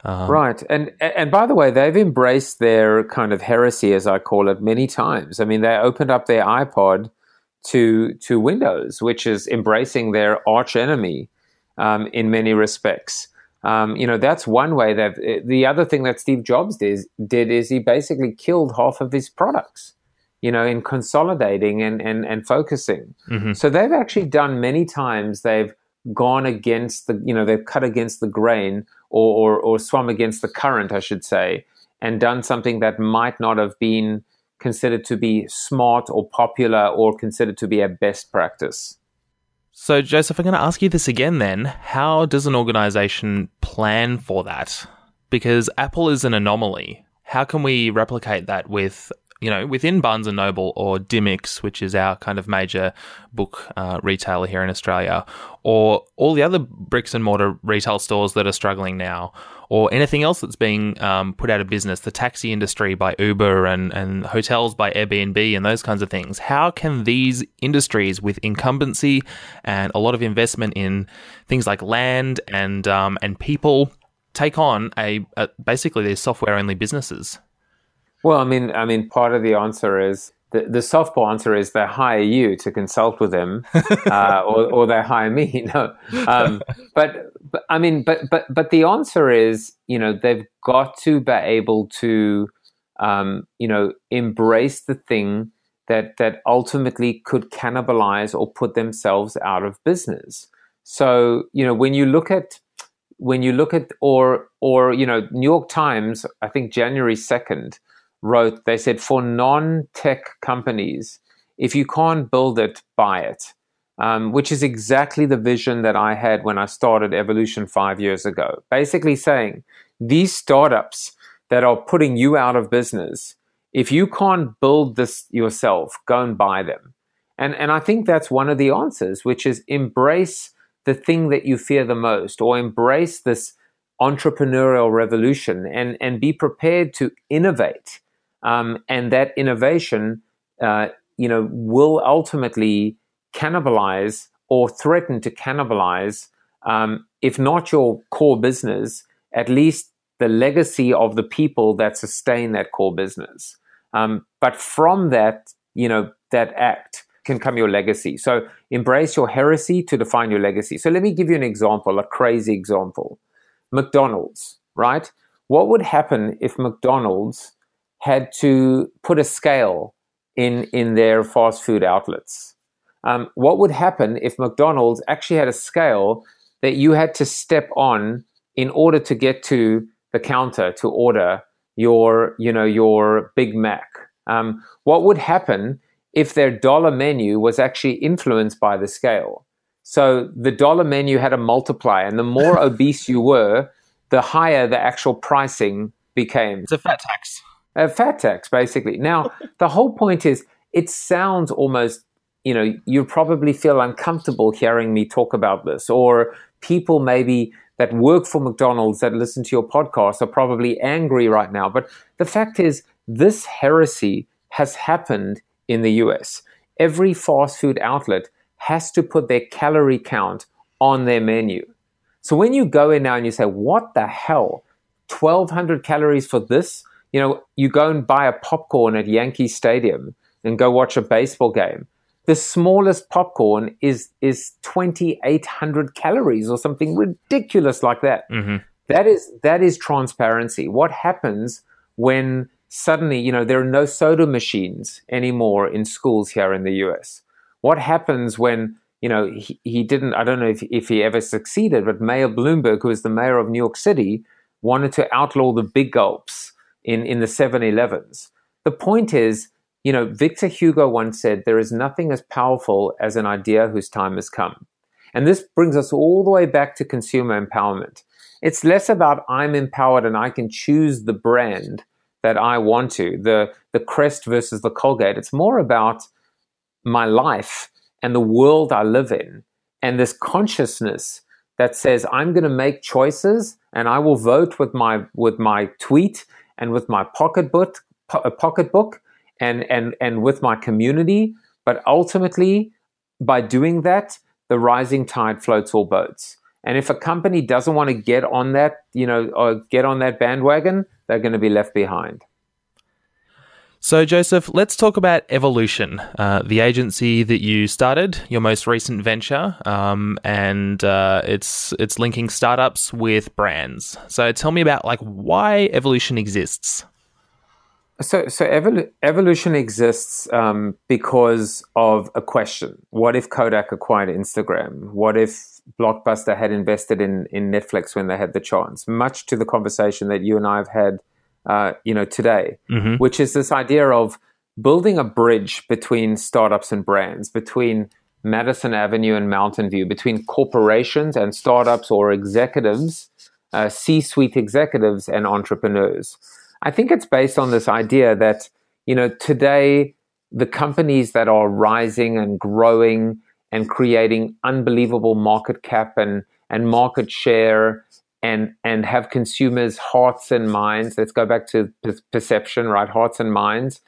Um, right, and and by the way, they've embraced their kind of heresy, as I call it, many times. I mean, they opened up their iPod to to Windows, which is embracing their arch enemy um, in many respects. Um, you know, that's one way that the other thing that Steve Jobs did, did is he basically killed half of his products. You know, in consolidating and and and focusing. mhm. So they've actually done many times. They've gone against the, you know, they've cut against the grain or, or, or swum against the current, I should say, and done something that might not have been considered to be smart or popular or considered to be a best practice. So, Joseph, I'm going to ask you this again then. How does an organization plan for that? Because Apple is an anomaly. How can we replicate that with, you know, within Barnes and Noble or Dymocks, which is our kind of major book uh, retailer here in Australia, or all the other bricks and mortar retail stores that are struggling now, or anything else that's being um, put out of business, the taxi industry by Uber and, and hotels by Airbnb and those kinds of things. How can these industries with incumbency and a lot of investment in things like land and um, and people take on a, a basically these software only businesses? Well, I mean, I mean, part of the answer is the, the softball answer is they hire you to consult with them, uh, or, or they hire me. No, um, but, but I mean, but but but the answer is, you know, they've got to be able to, um, you know, embrace the thing that that ultimately could cannibalize or put themselves out of business. So, you know, when you look at when you look at or or you know, New York Times, I think January second wrote they said for non-tech companies if you can't build it buy it um, which is exactly the vision that i had when i started Evol8tion five years ago. Basically saying these startups that are putting you out of business if you can't build this yourself go and buy them. And and i think that's one of the answers which is embrace the thing that you fear the most or embrace this entrepreneurial revolution and and be prepared to innovate um, and that innovation, uh, you know, will ultimately cannibalize or threaten to cannibalize, um, if not your core business, at least the legacy of the people that sustain that core business. Um, but from that, you know, that act can come your legacy. So embrace your heresy to define your legacy. So let me give you an example, a crazy example. McDonald's, right? What would happen if McDonald's had to put a scale in in their fast food outlets? Um, what would happen if McDonald's actually had a scale that you had to step on in order to get to the counter to order your, you know, your Big Mac? Um, what would happen if their dollar menu was actually influenced by the scale? So the dollar menu had a multiplier, and the more obese you were, the higher the actual pricing became. It's a fat tax. A fat tax, basically. Now, the whole point is, it sounds almost you know, you probably feel uncomfortable hearing me talk about this, or people maybe that work for McDonald's that listen to your podcast are probably angry right now. But the fact is, this heresy has happened in the US. Every fast food outlet has to put their calorie count on their menu. So when you go in now and you say, what the hell? 1200 calories for this? You know, you go and buy a popcorn at Yankee Stadium and go watch a baseball game the smallest popcorn is is 2800 calories or something ridiculous like that. Mm-hmm. that is that is transparency what happens when suddenly you know there are no soda machines anymore in schools here in the US what happens when you know he, he didn't i don't know if, if he ever succeeded but mayor bloomberg who is the mayor of new york city wanted to outlaw the big gulps in in the 7-elevens the point is you know, Victor Hugo once said, There is nothing as powerful as an idea whose time has come. And this brings us all the way back to consumer empowerment. It's less about I'm empowered and I can choose the brand that I want to, the, the Crest versus the Colgate. It's more about my life and the world I live in and this consciousness that says I'm going to make choices and I will vote with my with my tweet and with my pocketbook po- pocketbook and and and with my community. But ultimately by doing that the rising tide floats all boats. And if a company doesn't want to get on that you know or get on that bandwagon they're going to be left behind so, Joseph, let's talk about Evol8tion, uh, the agency that you started, your most recent venture, um, and uh, it's it's linking startups with brands. So, tell me about like why Evol8tion exists. So, so evol- Evol8tion exists um, because of a question. What if Kodak acquired Instagram? What if Blockbuster had invested in, in Netflix when they had the chance? Much to the conversation that you and I have had, uh, you know, today, mm-hmm. which is this idea of building a bridge between startups and brands, between Madison Avenue and Mountain View, between corporations and startups or executives, uh, C-suite executives and entrepreneurs. I think it's based on this idea that, you know, today the companies that are rising and growing and creating unbelievable market cap and, and market share and and have consumers hearts and minds let's go back to perception right? Hearts and minds.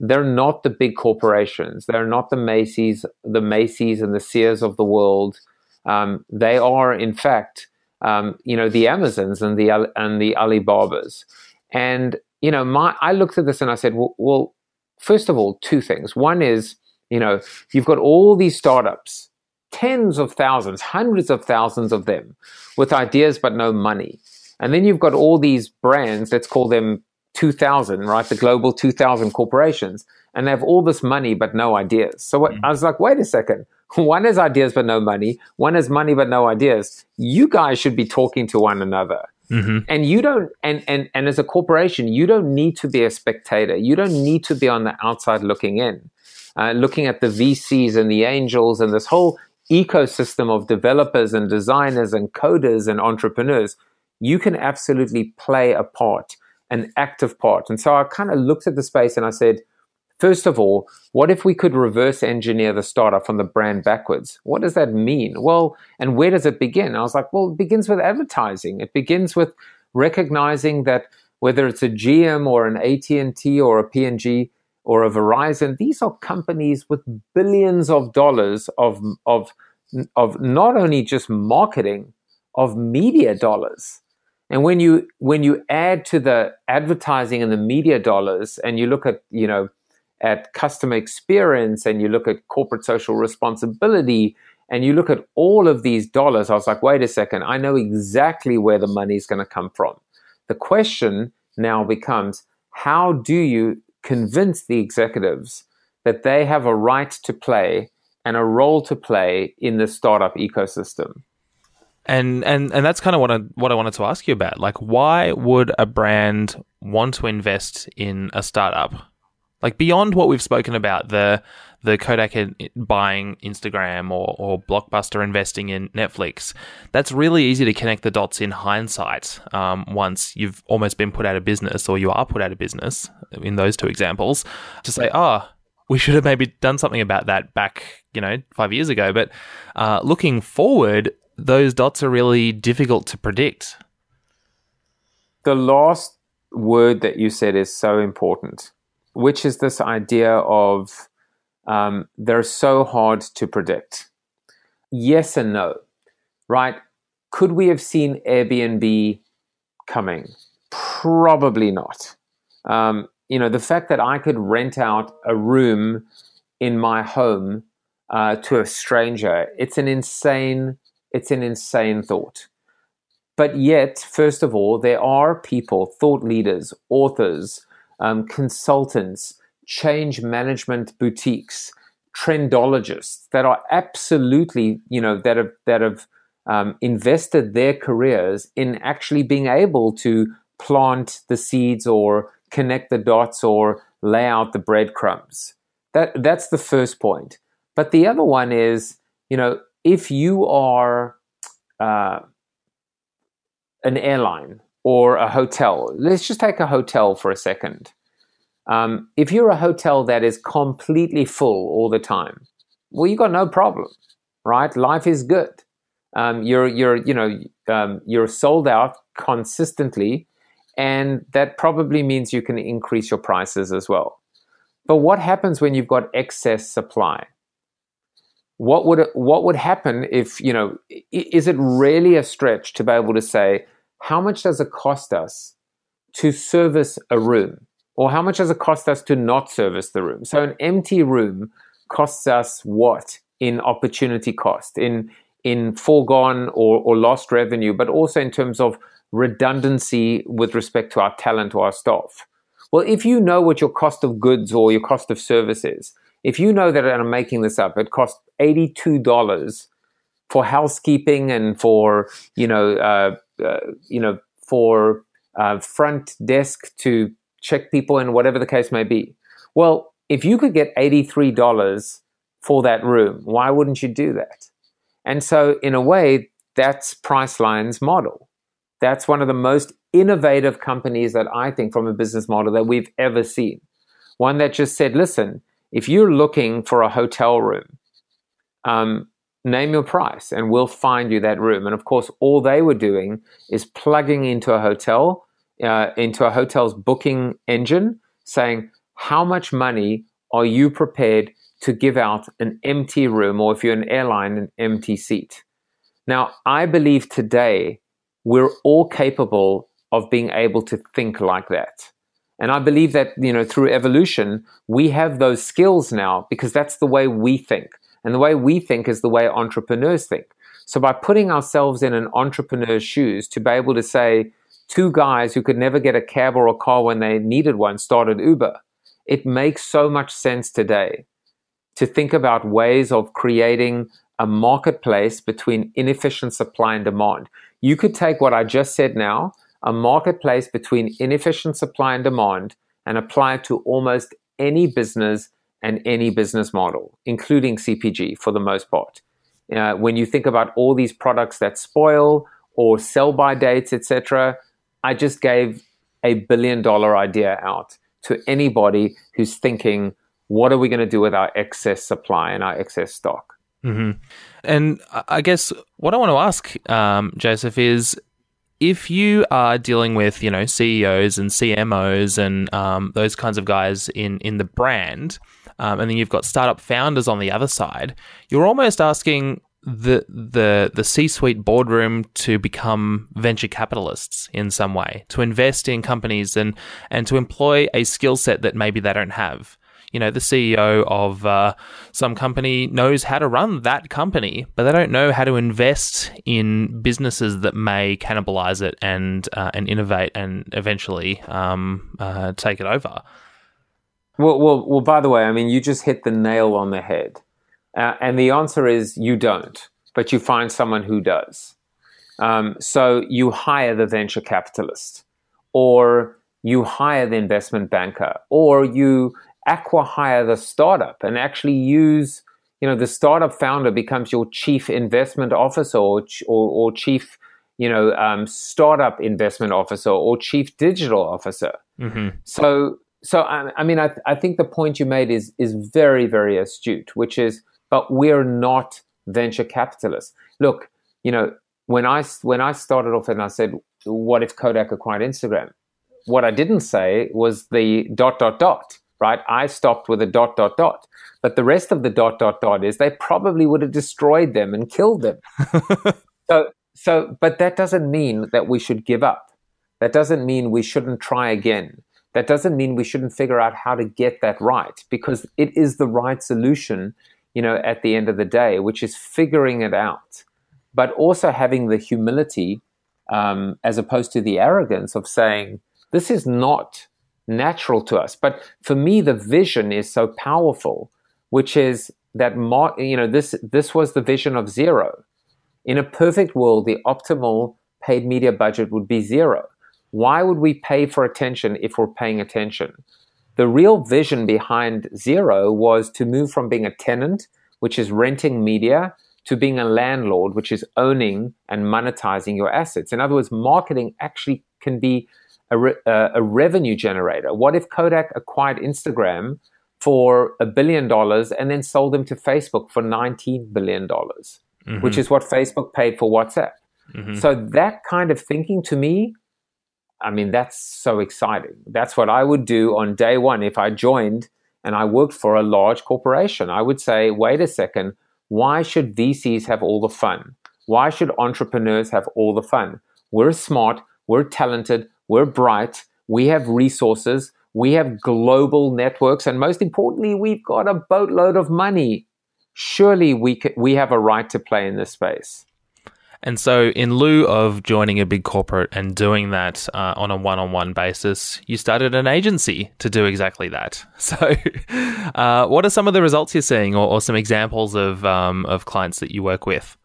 They're not the big corporations. They're not the macy's the macy's and the sears of the world. Um, they are in fact um, you know the amazons and the and the alibabas. And you know, my I looked at this and I said, well, well, first of all, two things. One is, you know, you've got all these startups, tens of thousands, hundreds of thousands of them, with ideas but no money, and then you've got all these brands. Let's call them 2000, right? The global 2000 corporations, and they have all this money but no ideas. So what, mm-hmm. I was like, wait a second. One has ideas but no money. One has money but no ideas. You guys should be talking to one another. Mm-hmm. And you don't, and, and, and as a corporation, you don't need to be a spectator. You don't need to be on the outside looking in, uh, looking at the VCs and the angels and this whole ecosystem of developers and designers and coders and entrepreneurs. You can absolutely play a part, an active part. And so I kind of looked at the space and I said, First of all, what if we could reverse engineer the startup from the brand backwards? What does that mean? Well, and where does it begin? I was like, well, it begins with advertising. It begins with recognizing that whether it's a GM or an AT&T or a P&G or a Verizon, these are companies with billions of dollars of, of, of not only just marketing, of media dollars. And when you when you add to the advertising and the media dollars, and you look at you know at customer experience, and you look at corporate social responsibility, and you look at all of these dollars, I was like, wait a second, I know exactly where the money is going to come from. The question now becomes, how do you convince the executives that they have a right to play and a role to play in the startup ecosystem? And and and that's kind of what I what I wanted to ask you about. Like, why would a brand want to invest in a startup? Like beyond what we've spoken about, the the Kodak buying Instagram or, or Blockbuster investing in Netflix, that's really easy to connect the dots in hindsight. Um, once you've almost been put out of business or you are put out of business, in those two examples, to say, oh, we should have maybe done something about that back, you know, five years ago. But uh, looking forward, those dots are really difficult to predict. The last word that you said is so important, which is this idea of um, they're so hard to predict. Yes and no, right? Could we have seen Airbnb coming? Probably not. Um, you know, the fact that I could rent out a room in my home uh, to a stranger, it's an insane it's an insane thought. But yet, first of all, there are people, thought leaders, authors, um, consultants, change management boutiques, trendologists that are absolutely, you know, that have that have um, invested their careers in actually being able to plant the seeds or connect the dots or lay out the breadcrumbs. That that's the first point. But the other one is, you know, if you are uh, an airline or a hotel, let's just take a hotel for a second. Um, if you're a hotel that is completely full all the time, well, you've got no problem, right? Life is good. Um, you're you're you know um, you're sold out consistently, and that probably means you can increase your prices as well. But what happens when you've got excess supply? what would what would happen if you know is it really a stretch to be able to say how much does it cost us to service a room? Or how much does it cost us to not service the room? So an empty room costs us what in opportunity cost? In in foregone or, or lost revenue but also in terms of redundancy with respect to our talent or our staff. Well if you know what your cost of goods or your cost of service is if you know that, I'm making this up, it costs $82 for housekeeping and for, you know, uh, uh, you know, for uh, front desk to check people in, whatever the case may be. Well, if you could get $83 for that room, why wouldn't you do that? And so, in a way, that's Priceline's model. That's one of the most innovative companies that I think, from a business model, that we've ever seen. One that just said, listen, if you're looking for a hotel room, um, name your price and we'll find you that room. And of course, all they were doing is plugging into a hotel, uh, into a hotel's booking engine, saying, How much money are you prepared to give out an empty room, or if you're an airline, an empty seat? Now, I believe today we're all capable of being able to think like that. And I believe that, you know, through Evol8tion, we have those skills now because that's the way we think. And the way we think is the way entrepreneurs think. So by putting ourselves in an entrepreneur's shoes to be able to say, two guys who could never get a cab or a car when they needed one started Uber, it makes so much sense today to think about ways of creating a marketplace between inefficient supply and demand. You could take what I just said now a marketplace between inefficient supply and demand and apply it to almost any business and any business model, including CPG for the most part. Uh, when you think about all these products that spoil or sell by dates, etc., I just gave a billion dollar idea out to anybody who's thinking, what are we going to do with our excess supply and our excess stock? Mm-hmm. And I guess what I want to ask, um, Joseph, is if you are dealing with you know CEOs and CMOs and um, those kinds of guys in in the brand, um, and then you've got startup founders on the other side, you're almost asking the the the C-suite boardroom to become venture capitalists in some way, to invest in companies and and to employ a skill set that maybe they don't have. You know, the CEO of uh, some company knows how to run that company, but they don't know how to invest in businesses that may cannibalize it and uh, and innovate and eventually um, uh, take it over. Well, well, well. By the way, I mean you just hit the nail on the head uh, and the answer is you don't, but you find someone who does. Um, so you hire the venture capitalist, or you hire the investment banker, or you acquire hire the startup and actually use, you know, the startup founder becomes your chief investment officer or, or, or chief, you know, um, startup investment officer or chief digital officer. Mm-hmm. So, so I, I mean, I, I think the point you made is is very, very astute, which is but we're not venture capitalists. Look, you know, when I when I started off and I said, "What if Kodak acquired Instagram?" What I didn't say was the dot dot dot. Right? I stopped with a dot dot dot. But the rest of the dot dot dot is they probably would have destroyed them and killed them. so so, but that doesn't mean that we should give up. That doesn't mean we shouldn't try again. That doesn't mean we shouldn't figure out how to get that right because it is the right solution you know, at the end of the day, which is figuring it out, but also having the humility um, as opposed to the arrogance of saying, this is not natural to us. But for me, the vision is so powerful, which is that, you know, this, this was the vision of zero. In a perfect world, the optimal paid media budget would be zero. Why would we pay for attention if we're paying attention? The real vision behind Zero was to move from being a tenant, which is renting media, to being a landlord, which is owning and monetizing your assets. In other words, marketing actually can be a, re- uh, a revenue generator. What if Kodak acquired Instagram for a billion dollars and then sold them to Facebook for $19 billion, mm-hmm. which is what Facebook paid for WhatsApp? Mm-hmm. So that kind of thinking to me I mean, that's so exciting. That's what I would do on day one if I joined and I worked for a large corporation. I would say, wait a second, why should VCs have all the fun? Why should entrepreneurs have all the fun? We're smart, we're talented, we're bright, we have resources, we have global networks, and most importantly, we've got a boatload of money. Surely we, we have a right to play in this space. And so, in lieu of joining a big corporate and doing that uh, on a one on one basis, you started an agency to do exactly that. So, uh, what are some of the results you're seeing, or, or some examples of, um, of clients that you work with?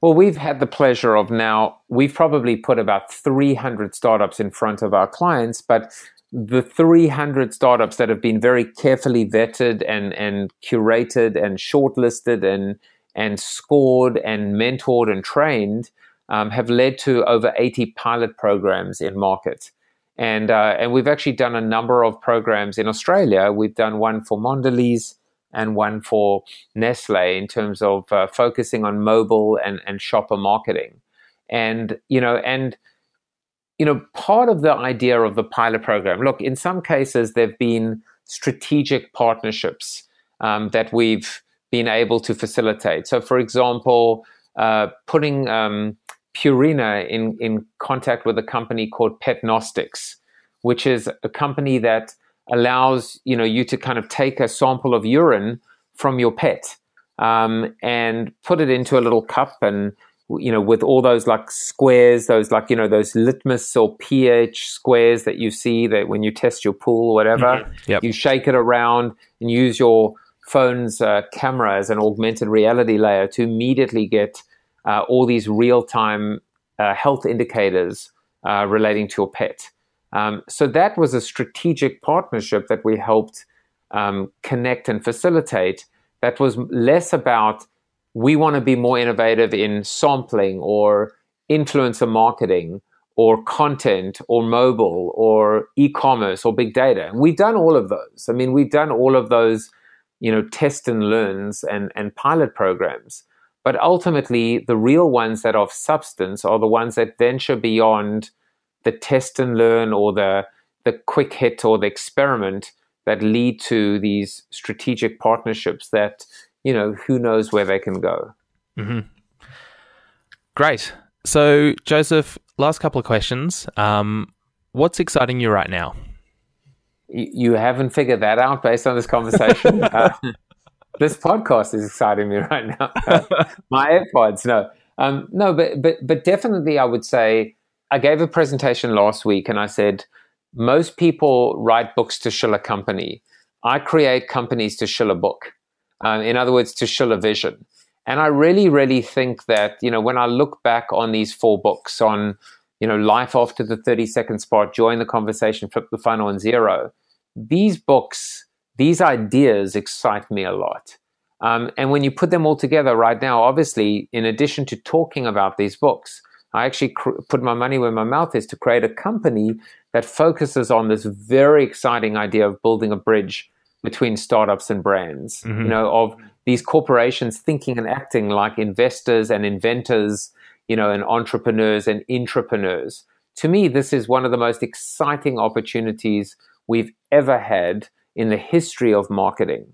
Well, we've had the pleasure of now, we've probably put about 300 startups in front of our clients, but the 300 startups that have been very carefully vetted and, and curated and shortlisted and and scored and mentored and trained um, have led to over 80 pilot programs in market. And, uh, and we've actually done a number of programs in Australia. We've done one for Mondelez and one for Nestle in terms of uh, focusing on mobile and, and shopper marketing. And, you know, and, you know, part of the idea of the pilot program, look, in some cases, there have been strategic partnerships um, that we've been able to facilitate. So, for example, uh, putting um, Purina in, in contact with a company called Petnostics, which is a company that allows you know you to kind of take a sample of urine from your pet um, and put it into a little cup and you know with all those like squares those like you know those litmus or ph squares that you see that when you test your pool or whatever mm-hmm. yep. you shake it around and use your phone's uh, camera as an augmented reality layer to immediately get uh, all these real time uh, health indicators uh, relating to your pet. Um, so that was a strategic partnership that we helped um, connect and facilitate. That was less about we want to be more innovative in sampling or influencer marketing or content or mobile or e-commerce or big data. And we've done all of those. I mean, we've done all of those you know, test and learns and, and pilot programs. But ultimately, the real ones that are of substance are the ones that venture beyond the test and learn or the the quick hit or the experiment that lead to these strategic partnerships that you know who knows where they can go. Mm-hmm. Great. So, Joseph, last couple of questions. Um, what's exciting you right now? You haven't figured that out based on this conversation. uh, this podcast is exciting me right now. my AirPods, no, um, no, but but but definitely, I would say I gave a presentation last week, and I said most people write books to shill a company. I create companies to shill a book. Um, in other words, to shill a vision. And I really, really think that you know when I look back on these four books on you know life after the thirty second spot, join the conversation, flip the funnel, and zero. These books these ideas excite me a lot. Um, and when you put them all together right now, obviously, in addition to talking about these books, I actually cr- put my money where my mouth is to create a company that focuses on this very exciting idea of building a bridge between startups and brands. Mm-hmm. You know, of these corporations thinking and acting like investors and inventors, you know, and entrepreneurs and intrapreneurs. To me, this is one of the most exciting opportunities we've ever had in the history of marketing.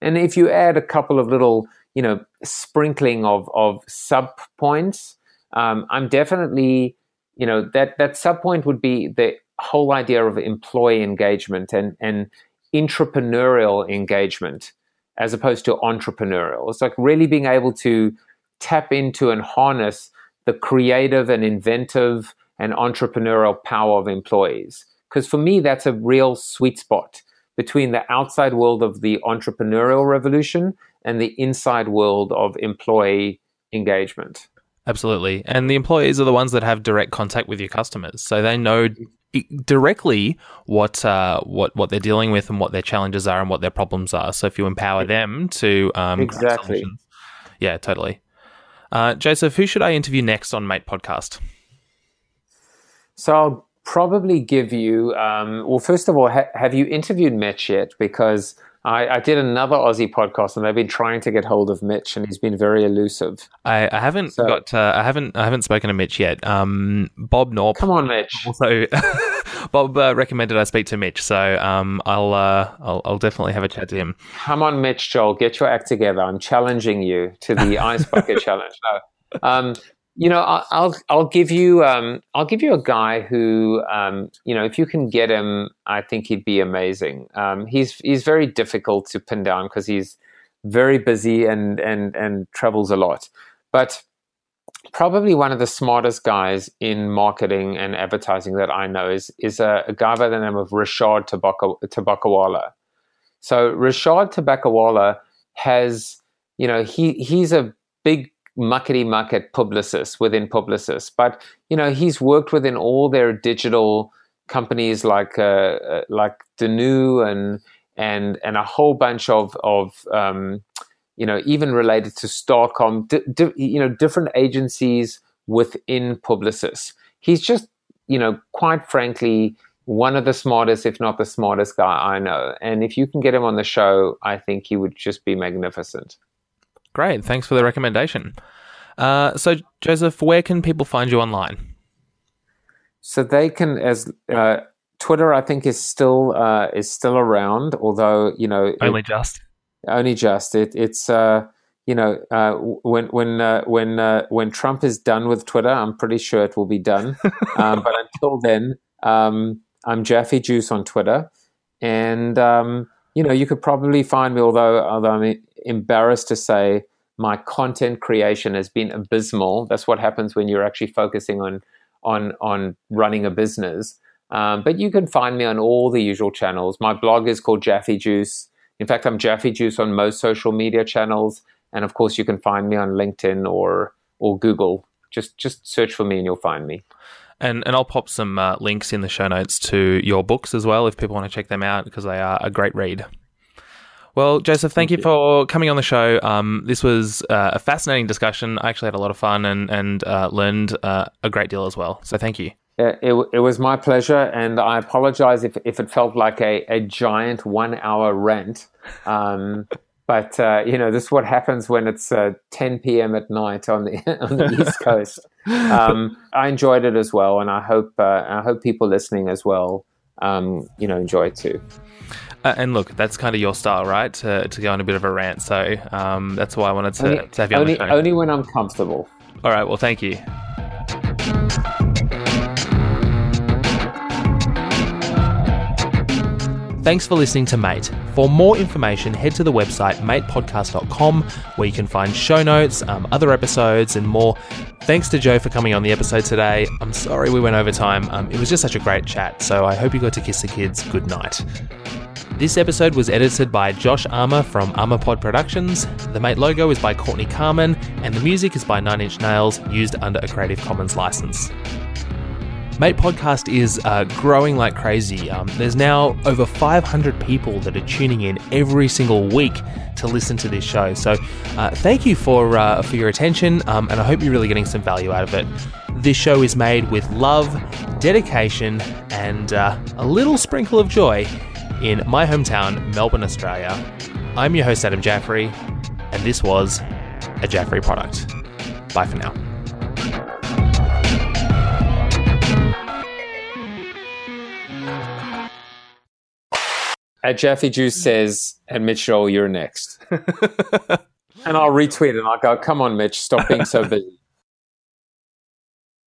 And if you add a couple of little, you know, sprinkling of, of sub points, um, I'm definitely, you know, that, that sub point would be the whole idea of employee engagement and, and intrapreneurial engagement as opposed to entrepreneurial. It's like really being able to tap into and harness the creative and inventive and entrepreneurial power of employees. Because for me, that's a real sweet spot between the outside world of the entrepreneurial revolution and the inside world of employee engagement. Absolutely. And the employees are the ones that have direct contact with your customers. So they know directly what uh, what what they're dealing with and what their challenges are and what their problems are. So if you empower them to um, exactly, yeah, totally. Uh, Joseph, who should I interview next on Mate Podcast? So I'll probably give you. Um, well, first of all, ha- have you interviewed Mitch yet? Because I, I, did another Aussie podcast, and I've been trying to get hold of Mitch, and he's been very elusive. I, I haven't so, got. Uh, I haven't. I haven't spoken to Mitch yet. Um, Bob Norp. Come on, Mitch. Also, Bob uh, recommended I speak to Mitch, so um, I'll, uh, I'll, I'll definitely have a chat to him. Come on, Mitch, Joel, get your act together. I'm challenging you to the ice bucket challenge. No. Um, you know, I'll I'll give you um, I'll give you a guy who um, you know if you can get him, I think he'd be amazing. Um, he's he's very difficult to pin down because he's very busy and and and travels a lot, but probably one of the smartest guys in marketing and advertising that I know is is a, a guy by the name of Rishad Tobaccowala. So Rashad Tobaccowala has you know he he's a big muckety mucket publicist within Publicis. But you know, he's worked within all their digital companies like uh, uh, like Denuo and and and a whole bunch of of um, you know even related to Starcom, di- di- you know, different agencies within Publicis. He's just you know, quite frankly, one of the smartest, if not the smartest guy I know. And if you can get him on the show, I think he would just be magnificent. Great. Thanks for the recommendation. Uh, so, Joseph, where can people find you online? So they can, as uh, Twitter, I think is still uh, is still around, although you know only it, just only just it it's uh, you know uh, when when uh, when uh, when Trump is done with Twitter, I'm pretty sure it will be done. um, but until then, um, I'm Jaffe Juice on Twitter, and um, you know you could probably find me, although although I'm embarrassed to say my content creation has been abysmal. That's what happens when you're actually focusing on on on running a business. Um, but you can find me on all the usual channels. My blog is called Jaffe Juice. In fact, I'm Jaffe Juice on most social media channels, and of course, you can find me on LinkedIn or or Google. Just just search for me, and you'll find me. And and I'll pop some uh, links in the show notes to your books as well if people want to check them out because they are a great read. Well, Joseph, thank, thank you, for coming on the show. Um, this was uh, a fascinating discussion. I actually had a lot of fun and and uh, learned uh, a great deal as well. So thank you. It, it, it, was my pleasure, and I apologize if, if it felt like a, a giant one hour rant. Um, but uh, you know, this is what happens when it's uh, 10 p.m. at night on the on the East Coast. Um, I enjoyed it as well, and I hope uh, I hope people listening as well, um, you know, enjoy it too. Uh, and look, that's kind of your style, right? To, to go on a bit of a rant. So um, that's why I wanted to, only, to have you only, on the show. Only when I'm comfortable. All right. Well, thank you. Thanks for listening to Mate. For more information, head to the website matepodcast.com where you can find show notes, um, other episodes, and more. Thanks to Joe for coming on the episode today. I'm sorry we went over time. Um, it was just such a great chat, so I hope you got to kiss the kids good night. This episode was edited by Josh Armour from ArmourPod Productions. The Mate logo is by Courtney Carmen, and the music is by Nine Inch Nails, used under a Creative Commons license. Mate Podcast is uh, growing like crazy. Um, there's now over 500 people that are tuning in every single week to listen to this show. So, uh, thank you for uh, for your attention, um, and I hope you're really getting some value out of it. This show is made with love, dedication, and uh, a little sprinkle of joy in my hometown, Melbourne, Australia. I'm your host, Adam Jaffrey, and this was a Jaffrey product. Bye for now. At Jaffe Juice says, and Mitchell, you're next. and I'll retweet it and I'll go, come on, Mitch, stop being so busy.